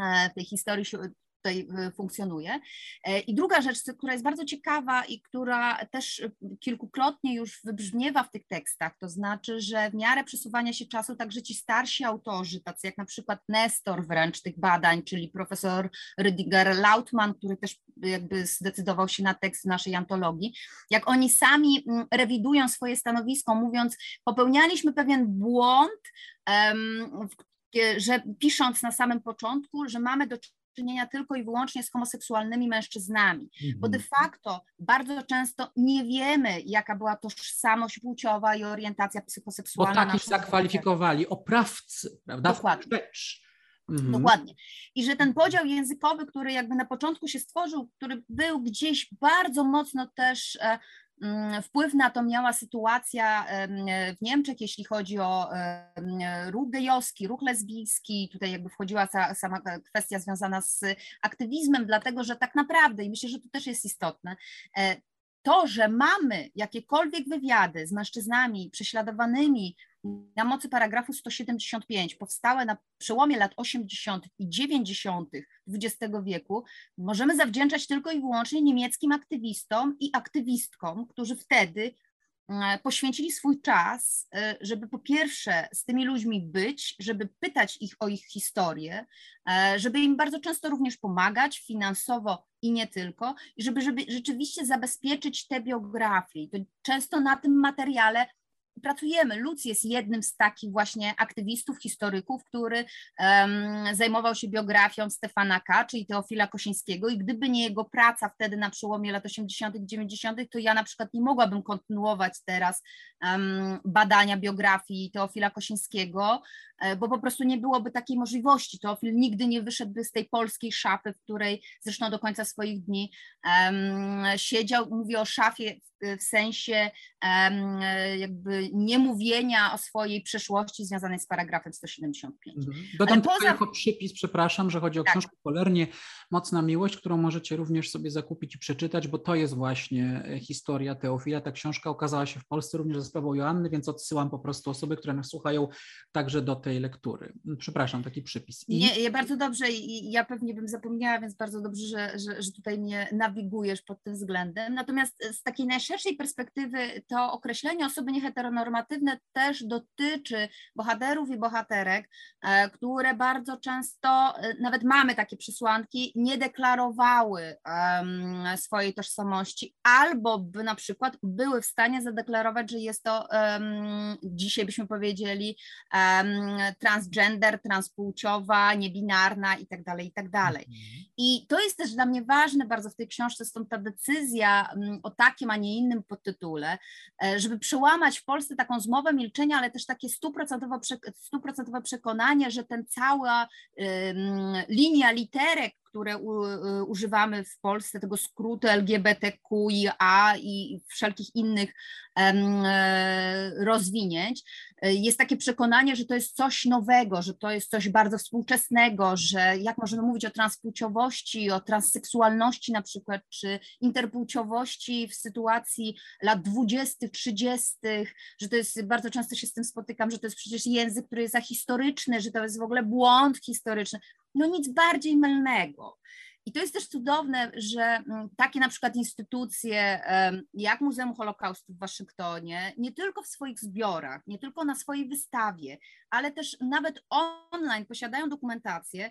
e, tej historii się tutaj y, funkcjonuje. E, I druga rzecz, która jest bardzo ciekawa i która też y, kilkukrotnie już wybrzmiewa w tych tekstach, to znaczy, że w miarę przesuwania się czasu także ci starsi autorzy, tacy jak na przykład Nestor wręcz tych badań, czyli profesor Rüdiger Lautmann, który też jakby zdecydował się na tekst naszej antologii, jak oni sami mm, rewidują swoje stanowisko, mówiąc, popełnialiśmy pewien błąd, że pisząc na samym początku, że mamy do czynienia tylko i wyłącznie z homoseksualnymi mężczyznami, bo de mhm. facto bardzo często nie wiemy, jaka była tożsamość płciowa i orientacja psychoseksualna. Bo takich zakwalifikowali oprawcy, prawda? Dokładnie. Mhm. Dokładnie. I że ten podział językowy, który jakby na początku się stworzył, który był gdzieś bardzo mocno też e, wpływ na to miała sytuacja w Niemczech, jeśli chodzi o ruch gejowski, ruch lesbijski, tutaj jakby wchodziła sama kwestia związana z aktywizmem, dlatego że tak naprawdę, i myślę, że to też jest istotne, e, to, że mamy jakiekolwiek wywiady z mężczyznami prześladowanymi na mocy paragrafu 175 powstałe na przełomie lat 80. i 90. XX wieku, możemy zawdzięczać tylko i wyłącznie niemieckim aktywistom i aktywistkom, którzy wtedy e, poświęcili swój czas, e, żeby po pierwsze z tymi ludźmi być, żeby pytać ich o ich historię, e, żeby im bardzo często również pomagać finansowo i nie tylko, i żeby, żeby rzeczywiście zabezpieczyć te biografie. To często na tym materiale pracujemy. Lutz jest jednym z takich właśnie aktywistów, historyków, który um, zajmował się biografią Stefana K., czyli Teofila Kosińskiego i gdyby nie jego praca wtedy na przełomie lat 80., 90., to ja na przykład nie mogłabym kontynuować teraz um, badania biografii Teofila Kosińskiego, e, bo po prostu nie byłoby takiej możliwości. Teofil nigdy nie wyszedłby z tej polskiej szafy, w której zresztą do końca swoich dni um, siedział. Mówię o szafie w sensie um, jakby niemówienia o swojej przeszłości związanej z paragrafem 175. Mhm. Dodam poza... jako przypis, przepraszam, że chodzi o tak. książkę Polernie Mocna Miłość, którą możecie również sobie zakupić i przeczytać, bo to jest właśnie e, historia Teofila. Ta książka okazała się w Polsce również ze sprawą Joanny, więc odsyłam po prostu osoby, które nas słuchają także do tej lektury. Przepraszam, taki przypis. I... Nie, ja bardzo dobrze i ja pewnie bym zapomniała, więc bardzo dobrze, że, że, że tutaj mnie nawigujesz pod tym względem. Natomiast z takiej najszerszej perspektywy to określenie osoby nieheteronormatywne też dotyczy bohaterów i bohaterek, e, które bardzo często, e, nawet mamy takie przesłanki, nie deklarowały swojej tożsamości, albo by na przykład były w stanie zadeklarować, że jest to dzisiaj byśmy powiedzieli transgender, transpłciowa, niebinarna i tak dalej, i tak dalej. Mhm. I to jest też dla mnie ważne bardzo w tej książce, stąd ta decyzja o takim, a nie innym podtytule, e, żeby przełamać w Polsce taką zmowę milczenia, ale też takie stuprocentowe przekonanie, że ten cała linia literek, które u, y, używamy w Polsce, tego skrótu LGBTQIA i wszelkich innych e, rozwinięć, e, jest takie przekonanie, że to jest coś nowego, że to jest coś bardzo współczesnego, że jak możemy mówić o transpłciowości, o transseksualności na przykład, czy interpłciowości w sytuacji lat 20., 30., że to jest, bardzo często się z tym spotykam, że to jest przecież język, który jest ahistoryczny, że to jest w ogóle błąd historyczny. No nic bardziej mylnego. I to jest też cudowne, że mm, takie na przykład instytucje jak Muzeum Holokaustu w Waszyngtonie, nie tylko w swoich zbiorach, nie tylko na swojej wystawie, ale też nawet online posiadają dokumentację,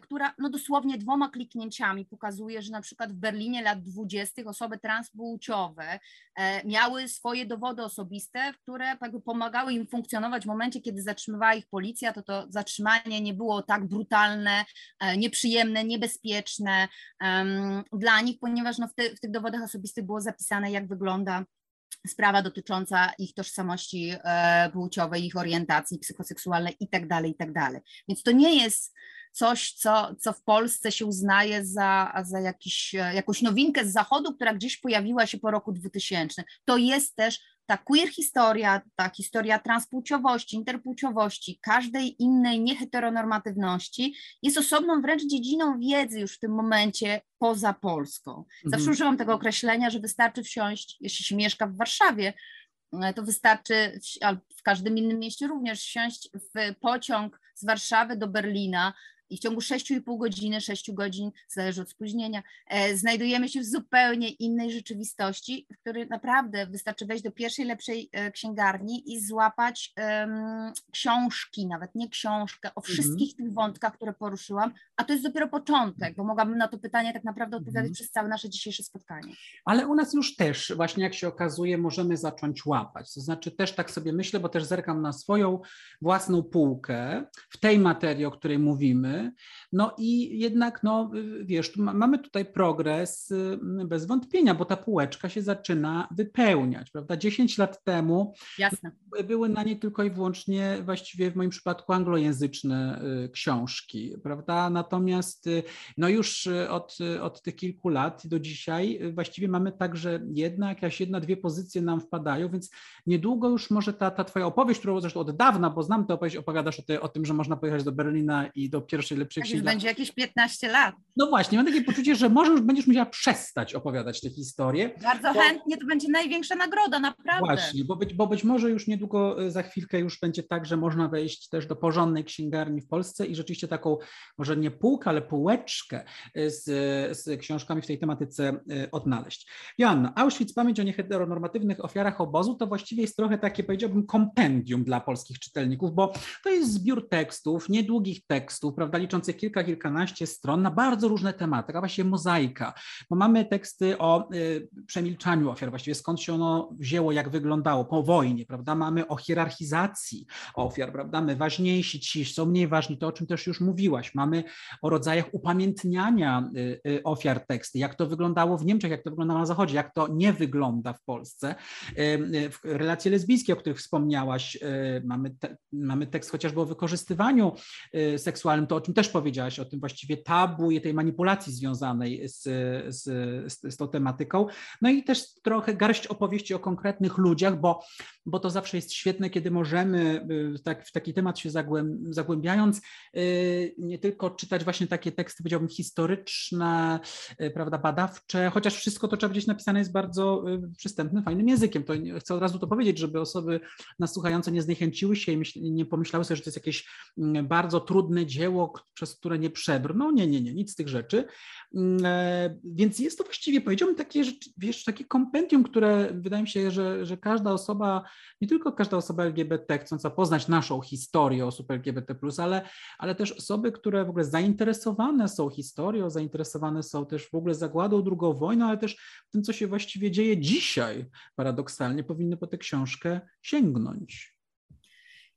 która no dosłownie dwoma kliknięciami pokazuje, że na przykład w Berlinie lat 20. osoby transpłciowe e, miały swoje dowody osobiste, które pomagały im funkcjonować w momencie, kiedy zatrzymywała ich policja, to to zatrzymanie nie było tak brutalne, e, nieprzyjemne, niebezpieczne dla nich, ponieważ no w, w tych dowodach osobistych było zapisane, jak wygląda sprawa dotycząca ich tożsamości płciowej, ich orientacji psychoseksualnej i tak dalej, i tak. Więc to nie jest coś, co, co w Polsce się uznaje za, za jakiś, jakąś nowinkę z zachodu, która gdzieś pojawiła się po roku 2000. To jest też ta queer historia, ta historia transpłciowości, interpłciowości, każdej innej nieheteronormatywności jest osobną wręcz dziedziną wiedzy już w tym momencie poza Polską. Zawsze mhm. używam tego określenia, że wystarczy wsiąść, jeśli się mieszka w Warszawie, to wystarczy, w każdym innym mieście również, wsiąść w pociąg z Warszawy do Berlina, i w ciągu 6,5 godziny, 6 godzin, zależy od spóźnienia, e, znajdujemy się w zupełnie innej rzeczywistości, w której naprawdę wystarczy wejść do pierwszej lepszej e, księgarni i złapać książki, nawet nie książkę, o mhm. wszystkich mhm. tych wątkach, które poruszyłam, a to jest dopiero początek, bo mogłabym na to pytanie tak naprawdę odpowiadać mhm. przez całe nasze dzisiejsze spotkanie. Ale u nas już też, właśnie jak się okazuje, możemy zacząć łapać. To znaczy też tak sobie myślę, bo też zerkam na swoją własną półkę w tej materii, o której mówimy, no i jednak, no wiesz, mamy tutaj progres y, bez wątpienia, bo ta półeczka się zaczyna wypełniać, prawda? 10 lat temu Jasne. były na niej tylko i wyłącznie właściwie w moim przypadku anglojęzyczne y, książki, prawda? Natomiast y, no już od, od tych kilku lat do dzisiaj właściwie mamy także jedna, jakaś jedna, dwie pozycje nam wpadają, więc niedługo już może ta, ta twoja opowieść, którą zresztą od dawna, bo znam tę opowieść, opowiadasz o, te, o tym, że można pojechać do Berlina i do pierwszej lepszych tak już będzie jakieś 15 lat. No właśnie, mam takie poczucie, że może już będziesz musiała przestać opowiadać te historie. Bardzo bo... chętnie, to będzie największa nagroda, naprawdę. Właśnie, bo być, bo być może już niedługo, e, za chwilkę już będzie tak, że można wejść też do porządnej księgarni w Polsce i rzeczywiście taką, może nie półkę, ale półeczkę e, z, z książkami w tej tematyce e, odnaleźć. Joanna, Auschwitz, pamięć o nieheteronormatywnych ofiarach obozu, to właściwie jest trochę takie, powiedziałbym, kompendium dla polskich czytelników, bo to jest zbiór tekstów, niedługich tekstów, prawda, chyba liczących kilka, kilkanaście stron na bardzo różne tematy, taka właściwie mozaika, bo mamy teksty o y, przemilczaniu ofiar, właściwie skąd się ono wzięło, jak wyglądało po wojnie, prawda? Mamy o hierarchizacji ofiar, prawda? My ważniejsi, ci są mniej ważni, to o czym też już mówiłaś. Mamy o rodzajach upamiętniania y, y, ofiar teksty, jak to wyglądało w Niemczech, jak to wyglądało na Zachodzie, jak to nie wygląda w Polsce. Relacje lesbijskie, o których wspomniałaś, mamy, te, mamy tekst chociażby o wykorzystywaniu seksualnym, to o czym też powiedziałaś, o tym właściwie tabu i tej manipulacji związanej z, z, z, z tą tematyką. No i też trochę garść opowieści o konkretnych ludziach, bo, bo to zawsze jest świetne, kiedy możemy tak, w taki temat się zagłębiając, nie tylko czytać właśnie takie teksty, powiedziałbym, historyczne, prawda, badawcze, chociaż wszystko to trzeba powiedzieć napisane jest bardzo przystępnym, fajnym językiem. To chcę od razu to powiedzieć, żeby osoby nas słuchające nie zniechęciły się i nie pomyślały sobie, że to jest jakieś bardzo trudne dzieło, przez które nie przebrną. Nie, nie, nie, nic z tych rzeczy. E, więc jest to właściwie, powiedziałbym, takie, wiesz, takie kompendium, które wydaje mi się, że, że każda osoba, nie tylko każda osoba LGBT chcąca poznać naszą historię osób LGBT+, ale, ale też osoby, które w ogóle zainteresowane są historią, zainteresowane są też w ogóle zagładą drugą wojną, ale też tym, co się właściwie dzieje dzisiaj, paradoksalnie, powinny po tę książkę sięgnąć.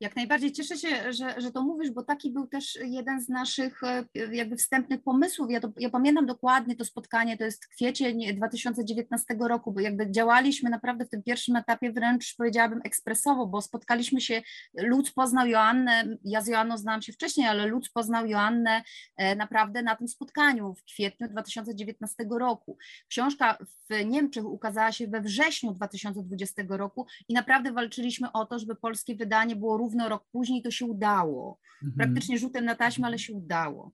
Jak najbardziej cieszę się, że, że to mówisz, bo taki był też jeden z naszych e, jakby wstępnych pomysłów. Ja, to, ja pamiętam dokładnie to spotkanie, to jest kwiecień 2019 roku, bo jakby działaliśmy naprawdę w tym pierwszym etapie wręcz powiedziałabym ekspresowo, bo spotkaliśmy się, Lud poznał Joannę, ja z Joanną znałam się wcześniej, ale Lud poznał Joannę e, naprawdę na tym spotkaniu w kwietniu 2019 roku. Książka w Niemczech ukazała się we wrześniu 2020 roku i naprawdę walczyliśmy o to, żeby polskie wydanie było równie równo rok później to się udało. Mhm. Praktycznie rzutem na taśmę, ale się udało.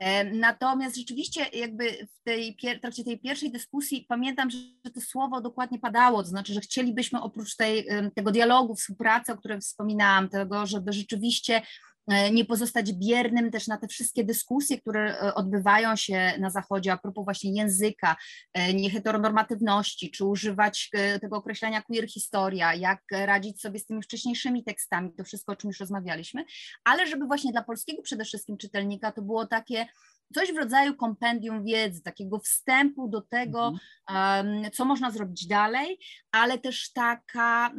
Mhm. Natomiast rzeczywiście jakby w tej, w trakcie tej pierwszej dyskusji pamiętam, że to słowo dokładnie padało, to znaczy, że chcielibyśmy oprócz tej, tego dialogu, współpracy, o którym wspominałam, tego, żeby rzeczywiście nie pozostać biernym też na te wszystkie dyskusje, które e, odbywają się na Zachodzie a propos właśnie języka, e, nieheteronormatywności, czy używać tego określenia queer historia, jak radzić sobie z tymi wcześniejszymi tekstami, to wszystko, o czym już rozmawialiśmy, ale żeby właśnie dla polskiego przede wszystkim czytelnika to było takie coś w rodzaju kompendium wiedzy, takiego wstępu do tego, mhm. co można zrobić dalej, ale też taka,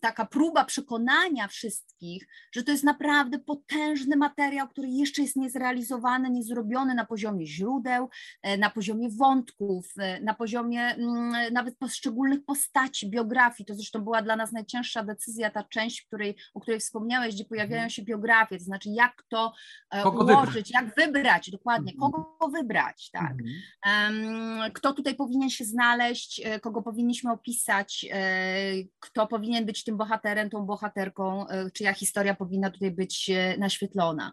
taka próba przekonania wszystkich, że to jest naprawdę potężny materiał, który jeszcze jest niezrealizowany, niezrobiony na poziomie źródeł, e, na poziomie wątków, e, na poziomie mm, nawet poszczególnych postaci, biografii. To zresztą była dla nas najcięższa decyzja, ta część, której, o której wspomniałeś, gdzie pojawiają mhm. się biografie, to znaczy jak to e, Kogo ułożyć, jak wybrać, dokładnie, mhm. kogo wybrać, tak. Kto tutaj powinien się znaleźć, kogo powinniśmy opisać, kto powinien być tym bohaterem, tą bohaterką, czyja historia powinna tutaj być naświetlona.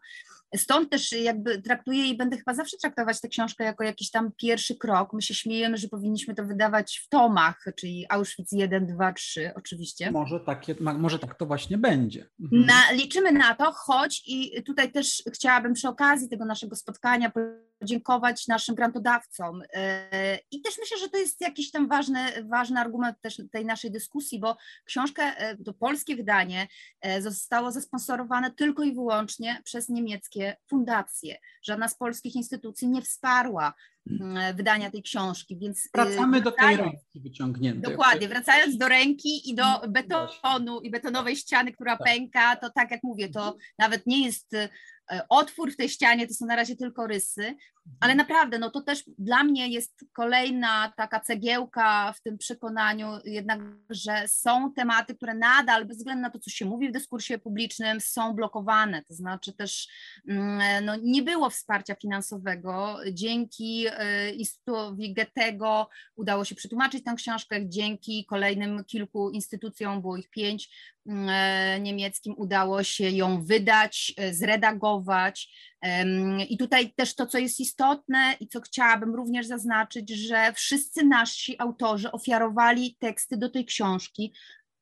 Stąd też jakby traktuję i będę chyba zawsze traktować tę książkę jako jakiś tam pierwszy krok. My się śmiejemy, że powinniśmy to wydawać w tomach, czyli Auschwitz 1, 2, 3 oczywiście. Może, takie, może tak to właśnie będzie. Mhm. Na, liczymy na to, choć i tutaj też chciałabym przy okazji tego naszego spotkania podziękować naszym grantodawcom. E, I też myślę, że to jest jakiś tam ważny, ważny argument też tej naszej dyskusji, bo książkę, e, to polskie wydanie e, zostało zasponsorowane tylko i wyłącznie przez niemieckie fundacje. Żadna z polskich instytucji nie wsparła mm, wydania tej książki, więc wracamy do tej ręki wyciągniętej. Dokładnie, wracając do ręki i do betonu i betonowej ściany, która tak. pęka, to tak jak mówię, to nawet nie jest otwór w tej ścianie to są na razie tylko rysy, ale naprawdę, no to też dla mnie jest kolejna taka cegiełka w tym przekonaniu, jednak, że są tematy, które nadal, bez względu na to, co się mówi w dyskursie publicznym, są blokowane. To znaczy też mm, no, nie było wsparcia finansowego. Dzięki e, Instytutowi Goethego udało się przetłumaczyć tę książkę, dzięki kolejnym kilku instytucjom, było ich pięć, mm, e, niemieckim udało się ją wydać, zredagować. I tutaj też to, co jest istotne i co chciałabym również zaznaczyć, że wszyscy nasi autorzy ofiarowali teksty do tej książki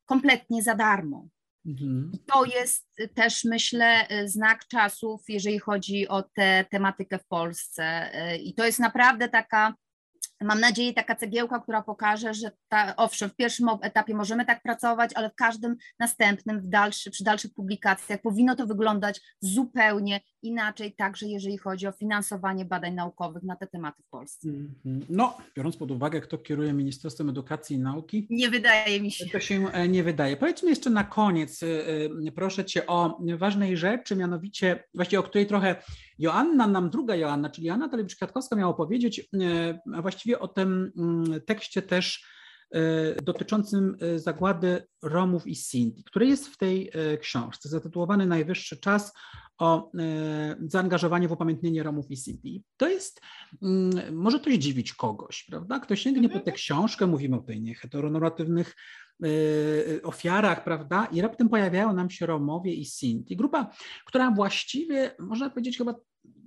kompletnie za darmo. Mhm. To jest też, myślę, znak czasów, jeżeli chodzi o tę tematykę w Polsce. I to jest naprawdę taka mam nadzieję, taka cegiełka, która pokaże, że ta, owszem, w pierwszym etapie możemy tak pracować, ale w każdym następnym, w dalszy, przy dalszych publikacjach powinno to wyglądać zupełnie inaczej, także jeżeli chodzi o finansowanie badań naukowych na te tematy w Polsce. Mhm. No, biorąc pod uwagę, kto kieruje Ministerstwem Edukacji i Nauki. Nie wydaje mi się. To się e, nie wydaje. Powiedzmy jeszcze na koniec, e, e, proszę Cię o ważnej rzeczy, mianowicie, właściwie o której trochę Joanna, nam druga Joanna, czyli Joanna Talibicz-Kwiatkowska miała powiedzieć, a właściwie o tym mm, tekście też dotyczącym zagłady Romów i Sinti, który jest w tej książce, zatytułowany Najwyższy czas o zaangażowanie w upamiętnienie Romów i Sinti. To jest, mm, może to zdziwić kogoś, prawda? Ktoś sięgnie po tę mhm. książkę, mówimy o tej nieheteronormatywnych ofiarach, prawda? I raptem pojawiają nam się Romowie i Sinti. Grupa, która właściwie, można powiedzieć, chyba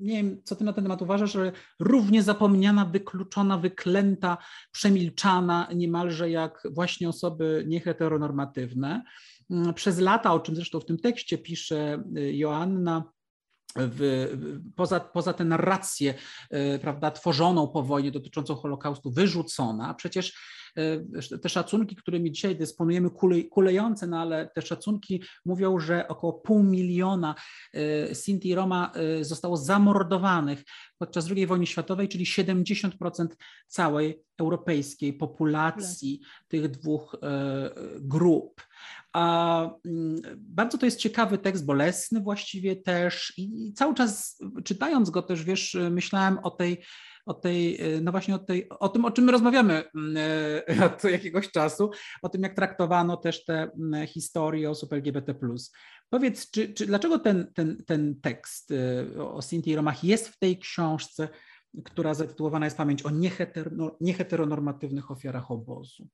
nie wiem, co ty na ten temat uważasz, ale równie zapomniana, wykluczona, wyklęta, przemilczana, niemalże jak właśnie osoby nieheteronormatywne. Mm, przez lata, o czym zresztą w tym tekście pisze y, Joanna, w, poza, poza tę narrację y, prawda, tworzoną po wojnie dotyczącą Holokaustu, wyrzucona, przecież E, te szacunki, którymi dzisiaj dysponujemy, kulejące, no ale te szacunki mówią, że około pół miliona Sinti i Roma zostało zamordowanych podczas II wojny światowej, czyli 70% całej europejskiej populacji tych dwóch grup. A mm, bardzo to jest ciekawy tekst, bolesny właściwie też i cały czas czytając go też, wiesz, myślałem o tej o tej, e, no właśnie o, tej, o tym, o czym my rozmawiamy mm, e, od jakiegoś czasu, o tym, jak traktowano też te mm, historie osób LGBT. Powiedz, czy, czy dlaczego ten, ten, ten tekst e, o Sinti i Romach jest w tej książce, która zatytułowana jest Pamięć o nieheteronormatywnych ofiarach obozu?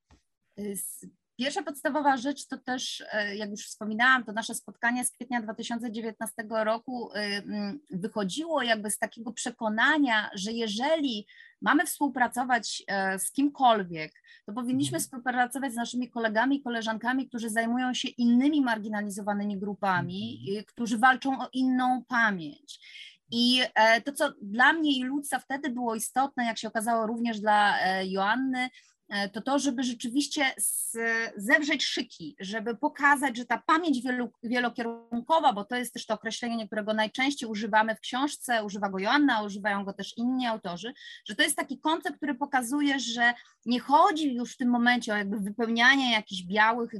Pierwsza podstawowa rzecz to też, e, jak już wspominałam, to nasze spotkanie z kwietnia 2019 roku e, mm, wychodziło jakby z takiego przekonania, że jeżeli mamy współpracować e, z kimkolwiek, to powinniśmy mhm. współpracować z naszymi kolegami i koleżankami, którzy zajmują się innymi marginalizowanymi grupami, mhm. którzy walczą o inną pamięć. I to, co dla mnie i Luca wtedy było istotne, jak się okazało również dla Joanny, E, to to, żeby rzeczywiście zewrzeć szyki, żeby pokazać, że ta pamięć wielu, wielokierunkowa, bo to jest też to określenie, którego najczęściej używamy w książce, używa go Joanna, używają go też inni autorzy, że to jest taki koncept, który pokazuje, że nie chodzi już w tym momencie o jakby wypełnianie jakichś białych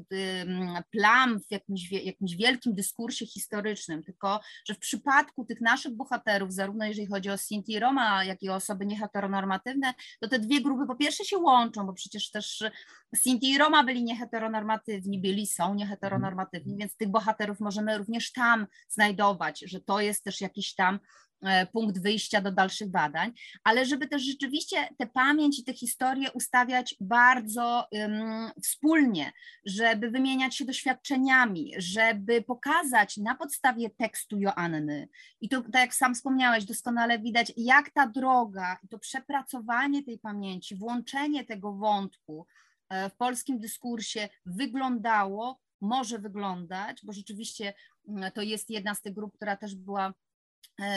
plam w jakimś, jakimś wielkim dyskursie historycznym, tylko że w przypadku tych naszych bohaterów, zarówno jeżeli chodzi o Sinti i Roma, jak i o osoby nieheteronormatywne, to te dwie grupy po pierwsze się łączą, bo przecież też Sinti i Roma byli nieheteronormatywni, byli, są nieheteronormatywni, mhm. więc tych bohaterów możemy również tam znajdować, że to jest też jakiś tam punkt wyjścia do dalszych badań, ale żeby też rzeczywiście tę pamięć i te historie ustawiać bardzo um, wspólnie, żeby wymieniać się doświadczeniami, żeby pokazać na podstawie tekstu Joanny. I to, tak jak sam wspomniałeś, doskonale widać, jak ta droga i to przepracowanie tej pamięci, włączenie tego wątku E, w polskim dyskursie wyglądało, może wyglądać, bo rzeczywiście mm, to jest jedna z tych grup, która też była e,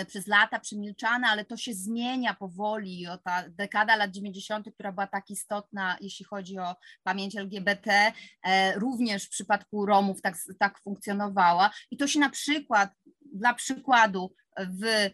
przez lata przemilczana, ale to się zmienia powoli. O ta dekada lat 90., która była tak istotna, jeśli chodzi o pamięć LGBT, e, również w przypadku Romów tak, tak funkcjonowała. I to się na przykład, dla przykładu, w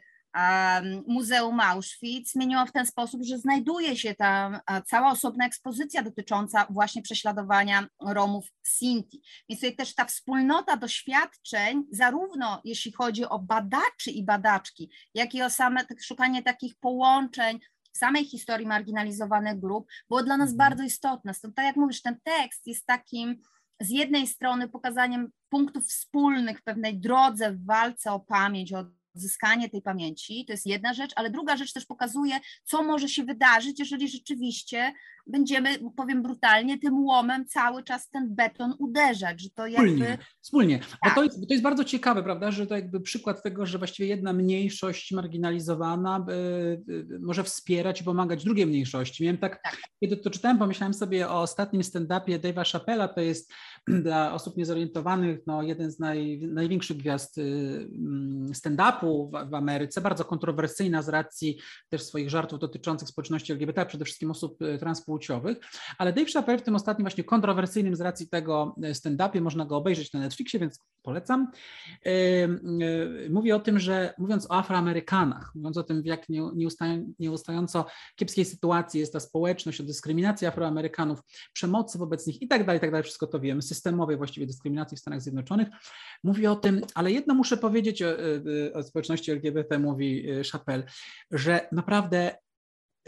Muzeum Auschwitz zmieniło w ten sposób, że znajduje się tam cała osobna ekspozycja dotycząca właśnie prześladowania Romów Sinti. Więc tutaj też ta wspólnota doświadczeń, zarówno jeśli chodzi o badaczy i badaczki, jak i o same szukanie takich połączeń w samej historii marginalizowanych grup, było dla nas mhm. bardzo istotne. Stąd, tak jak mówisz, ten tekst jest takim z jednej strony pokazaniem punktów wspólnych w pewnej drodze w walce o pamięć, o odzyskanie tej pamięci, to jest jedna rzecz, ale druga rzecz też pokazuje, co może się wydarzyć, jeżeli rzeczywiście będziemy, powiem brutalnie, tym łomem cały czas ten beton uderzać, że to jakby... Wspólnie, wspólnie. Bo to, tak. jest, to jest bardzo ciekawe, prawda, że to jakby przykład tego, że właściwie jedna mniejszość marginalizowana y, y, może wspierać i pomagać drugiej mniejszości. Miałem tak, tak, kiedy to czytałem, pomyślałem sobie o ostatnim stand-upie Dave'a Chappella, to jest dla osób niezorientowanych no, jeden z naj, największych gwiazd y, mm, stand-upu w, w Ameryce, bardzo kontrowersyjna z racji też swoich żartów dotyczących społeczności LGBT, przede wszystkim osób transpłciowych, ale Dave Chappelle w tym ostatnim właśnie kontrowersyjnym z racji tego stand-upie, można go obejrzeć na Netflixie, więc polecam. Mówi o tym, że mówiąc o Afroamerykanach, mówiąc o tym, w jak nieustająco kiepskiej sytuacji jest ta społeczność, o dyskryminacji Afroamerykanów, przemocy wobec nich i tak dalej, tak dalej, wszystko to wiemy, systemowej właściwie dyskryminacji w Stanach Zjednoczonych. Mówi o tym, ale jedno muszę powiedzieć o, o społeczności LGBT, mówi Chappelle, że naprawdę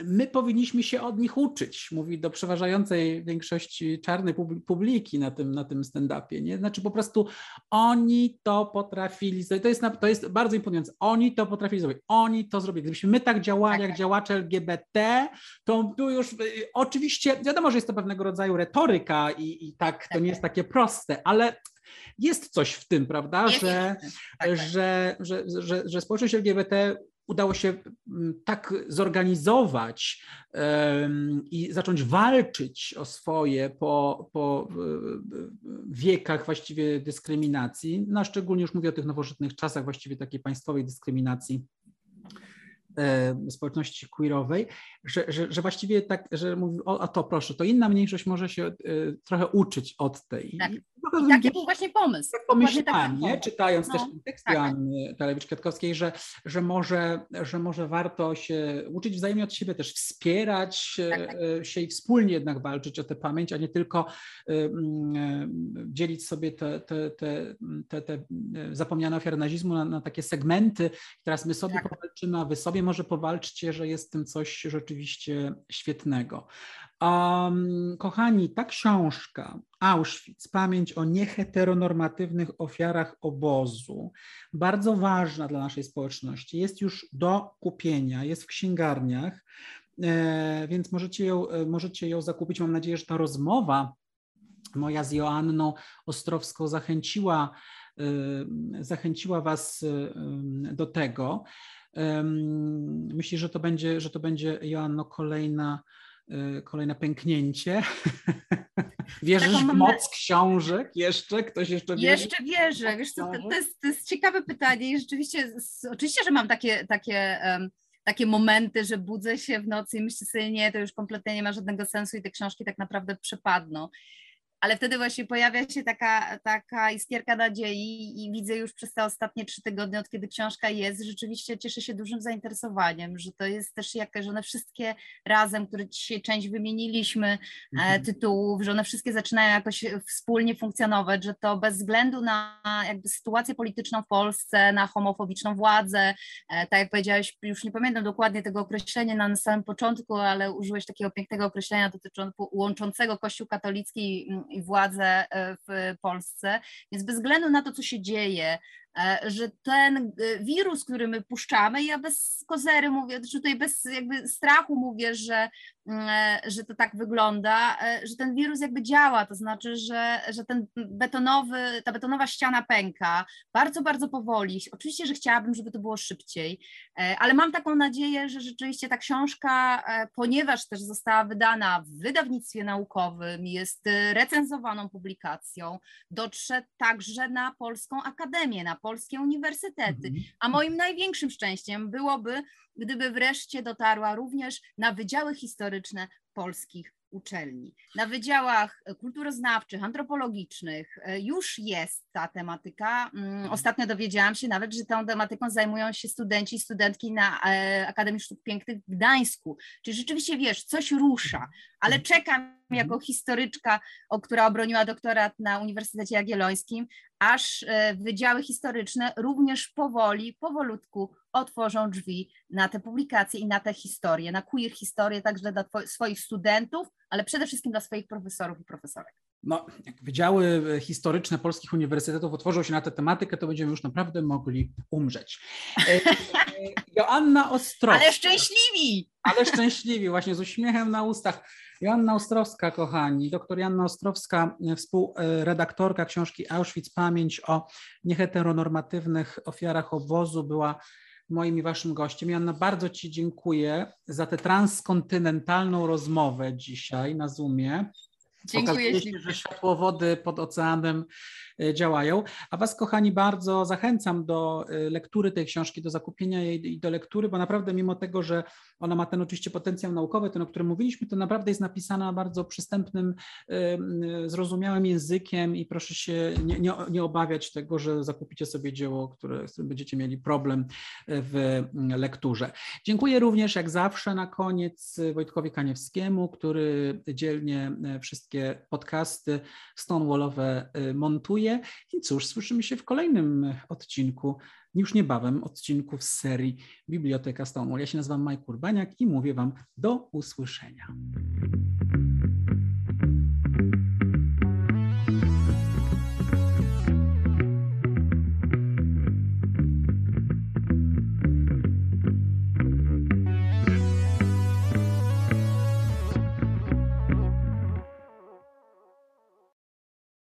my powinniśmy się od nich uczyć, mówi do przeważającej większości czarnej publiki na tym, na tym stand-upie. Nie? Znaczy po prostu oni to potrafili zrobić. To jest, to jest bardzo imponujące. Oni to potrafili zrobić. Oni to zrobili. Gdybyśmy my tak działali jak działacze LGBT, to tu już y, oczywiście wiadomo, że jest to pewnego rodzaju retoryka i, i tak to nie jest takie proste, ale jest coś w tym, prawda, że, tak, że, że, że, że społeczność LGBT udało się mm, tak zorganizować i zacząć walczyć o swoje po, po wiekach właściwie dyskryminacji, no szczególnie już mówię o tych nowożytnych czasach właściwie takiej państwowej dyskryminacji E, społeczności queerowej, że, że, że właściwie tak, że mówi, o, a to proszę, to inna mniejszość może się y, trochę uczyć od tej. Tak. I taki był właśnie pomysł. Tak pomyślałam, nie? czytając no, też teksty tak. Anny Talewicz-Kwiatkowskiej, że, że, może, że może warto się uczyć wzajemnie od siebie, też wspierać tak, tak. się i wspólnie jednak walczyć o tę pamięć, a nie tylko y, y, dzielić sobie te, te, te, te, te zapomniane ofiary nazizmu na, na takie segmenty. Teraz my sobie tak. powalczymy, a wy sobie może powalczcie, że jest w tym coś rzeczywiście świetnego. Um, kochani, ta książka Auschwitz, pamięć o nieheteronormatywnych ofiarach obozu, bardzo ważna dla naszej społeczności, jest już do kupienia, jest w księgarniach, e, więc możecie ją, e, możecie ją zakupić. Mam nadzieję, że ta rozmowa moja z Joanną Ostrowską zachęciła, e, zachęciła Was do tego. Myślę, że to będzie, że to będzie Joanno kolejna, e, kolejne pęknięcie. Wierzysz w moc książek jeszcze? Ktoś jeszcze wierzy? Jeszcze wierzę. Wiesz co, to, jest, to jest ciekawe pytanie i rzeczywiście, oczywiście, że mam takie, takie, um, takie momenty, że budzę się w nocy i myślę sobie, nie, to już kompletnie nie ma żadnego sensu i te książki tak naprawdę przepadną ale wtedy właśnie pojawia się taka, taka iskierka nadziei i widzę już przez te ostatnie trzy tygodnie, od kiedy książka jest, rzeczywiście cieszę się dużym zainteresowaniem, że to jest też jakaś, że one wszystkie razem, które dzisiaj część wymieniliśmy e, mhm. tytułów, że one wszystkie zaczynają jakoś wspólnie funkcjonować, że to bez względu na jakby sytuację polityczną w Polsce, na homofobiczną władzę, e, tak jak powiedziałeś, już nie pamiętam dokładnie tego określenia na samym początku, ale użyłeś takiego pięknego określenia dotyczącego łączącego Kościół katolicki i władzę e, w Polsce. Więc bez względu na to, co się dzieje, że ten e, wirus, który my puszczamy, ja bez kozery mówię, że tutaj bez jakby strachu mówię, że, mm, e, że to tak wygląda, że ten wirus jakby działa, to znaczy, że, że ten betonowy, ta betonowa ściana pęka bardzo, bardzo powoli. Oczywiście, że chciałabym, żeby to było szybciej, ale mam taką nadzieję, że rzeczywiście ta książka, ponieważ też została wydana w wydawnictwie naukowym, jest recenzowaną publikacją, dotrze także na Polską Akademię, na polskie uniwersytety. Mhm. A moim największym szczęściem byłoby, gdyby wreszcie dotarła również na wydziały historyczne polskich uczelni. Na wydziałach kulturoznawczych, antropologicznych e, już jest ta tematyka. Mm. Ostatnio dowiedziałam się nawet, że tą tematyką zajmują się studenci i studentki na e, Akademii Sztuk Pięknych w Gdańsku. Czyli rzeczywiście wiesz, coś rusza, ale czekam jako historyczka, o, która obroniła doktorat na Uniwersytecie Jagiellońskim, aż e, wydziały historyczne również powoli, powolutku otworzą drzwi na te publikacje i na te historie, na queer historię, także dla swoich studentów, ale przede wszystkim dla swoich profesorów i profesorek. no, jak wydziały historyczne polskich uniwersytetów otworzą się na tę tematykę, to będziemy już naprawdę mogli umrzeć. E, e, Joanna Ostrowska. Ale szczęśliwi! Ale szczęśliwi, właśnie z uśmiechem na ustach. Joanna Ostrowska, kochani, doktor Joanna Ostrowska, współredaktorka książki Auschwitz, pamięć o nieheteronormatywnych ofiarach obozu, była moim i waszym gościem. Joanna, bardzo Ci dziękuję za tę transkontynentalną rozmowę dzisiaj na Zoomie. Dziękuję. Okazuje się, że światłowody pod oceanem działają. A Was, kochani, bardzo zachęcam do e, lektury tej książki, do zakupienia jej i do lektury, bo naprawdę mimo tego, że ona ma ten oczywiście potencjał naukowy, ten, o którym mówiliśmy, to naprawdę jest napisana bardzo przystępnym, e, zrozumiałym językiem i proszę się nie, nie, nie obawiać tego, że zakupicie sobie dzieło, które, z którym będziecie mieli problem w lekturze. Dziękuję również, jak zawsze, na koniec Wojtkowi Kaniewskiemu, który dzielnie wszystkie podcasty Stonewallowe montuje i cóż, słyszymy się w kolejnym odcinku, już niebawem odcinku z serii Biblioteka Stonewall. Ja się nazywam Mike Urbaniak i mówię Wam do usłyszenia.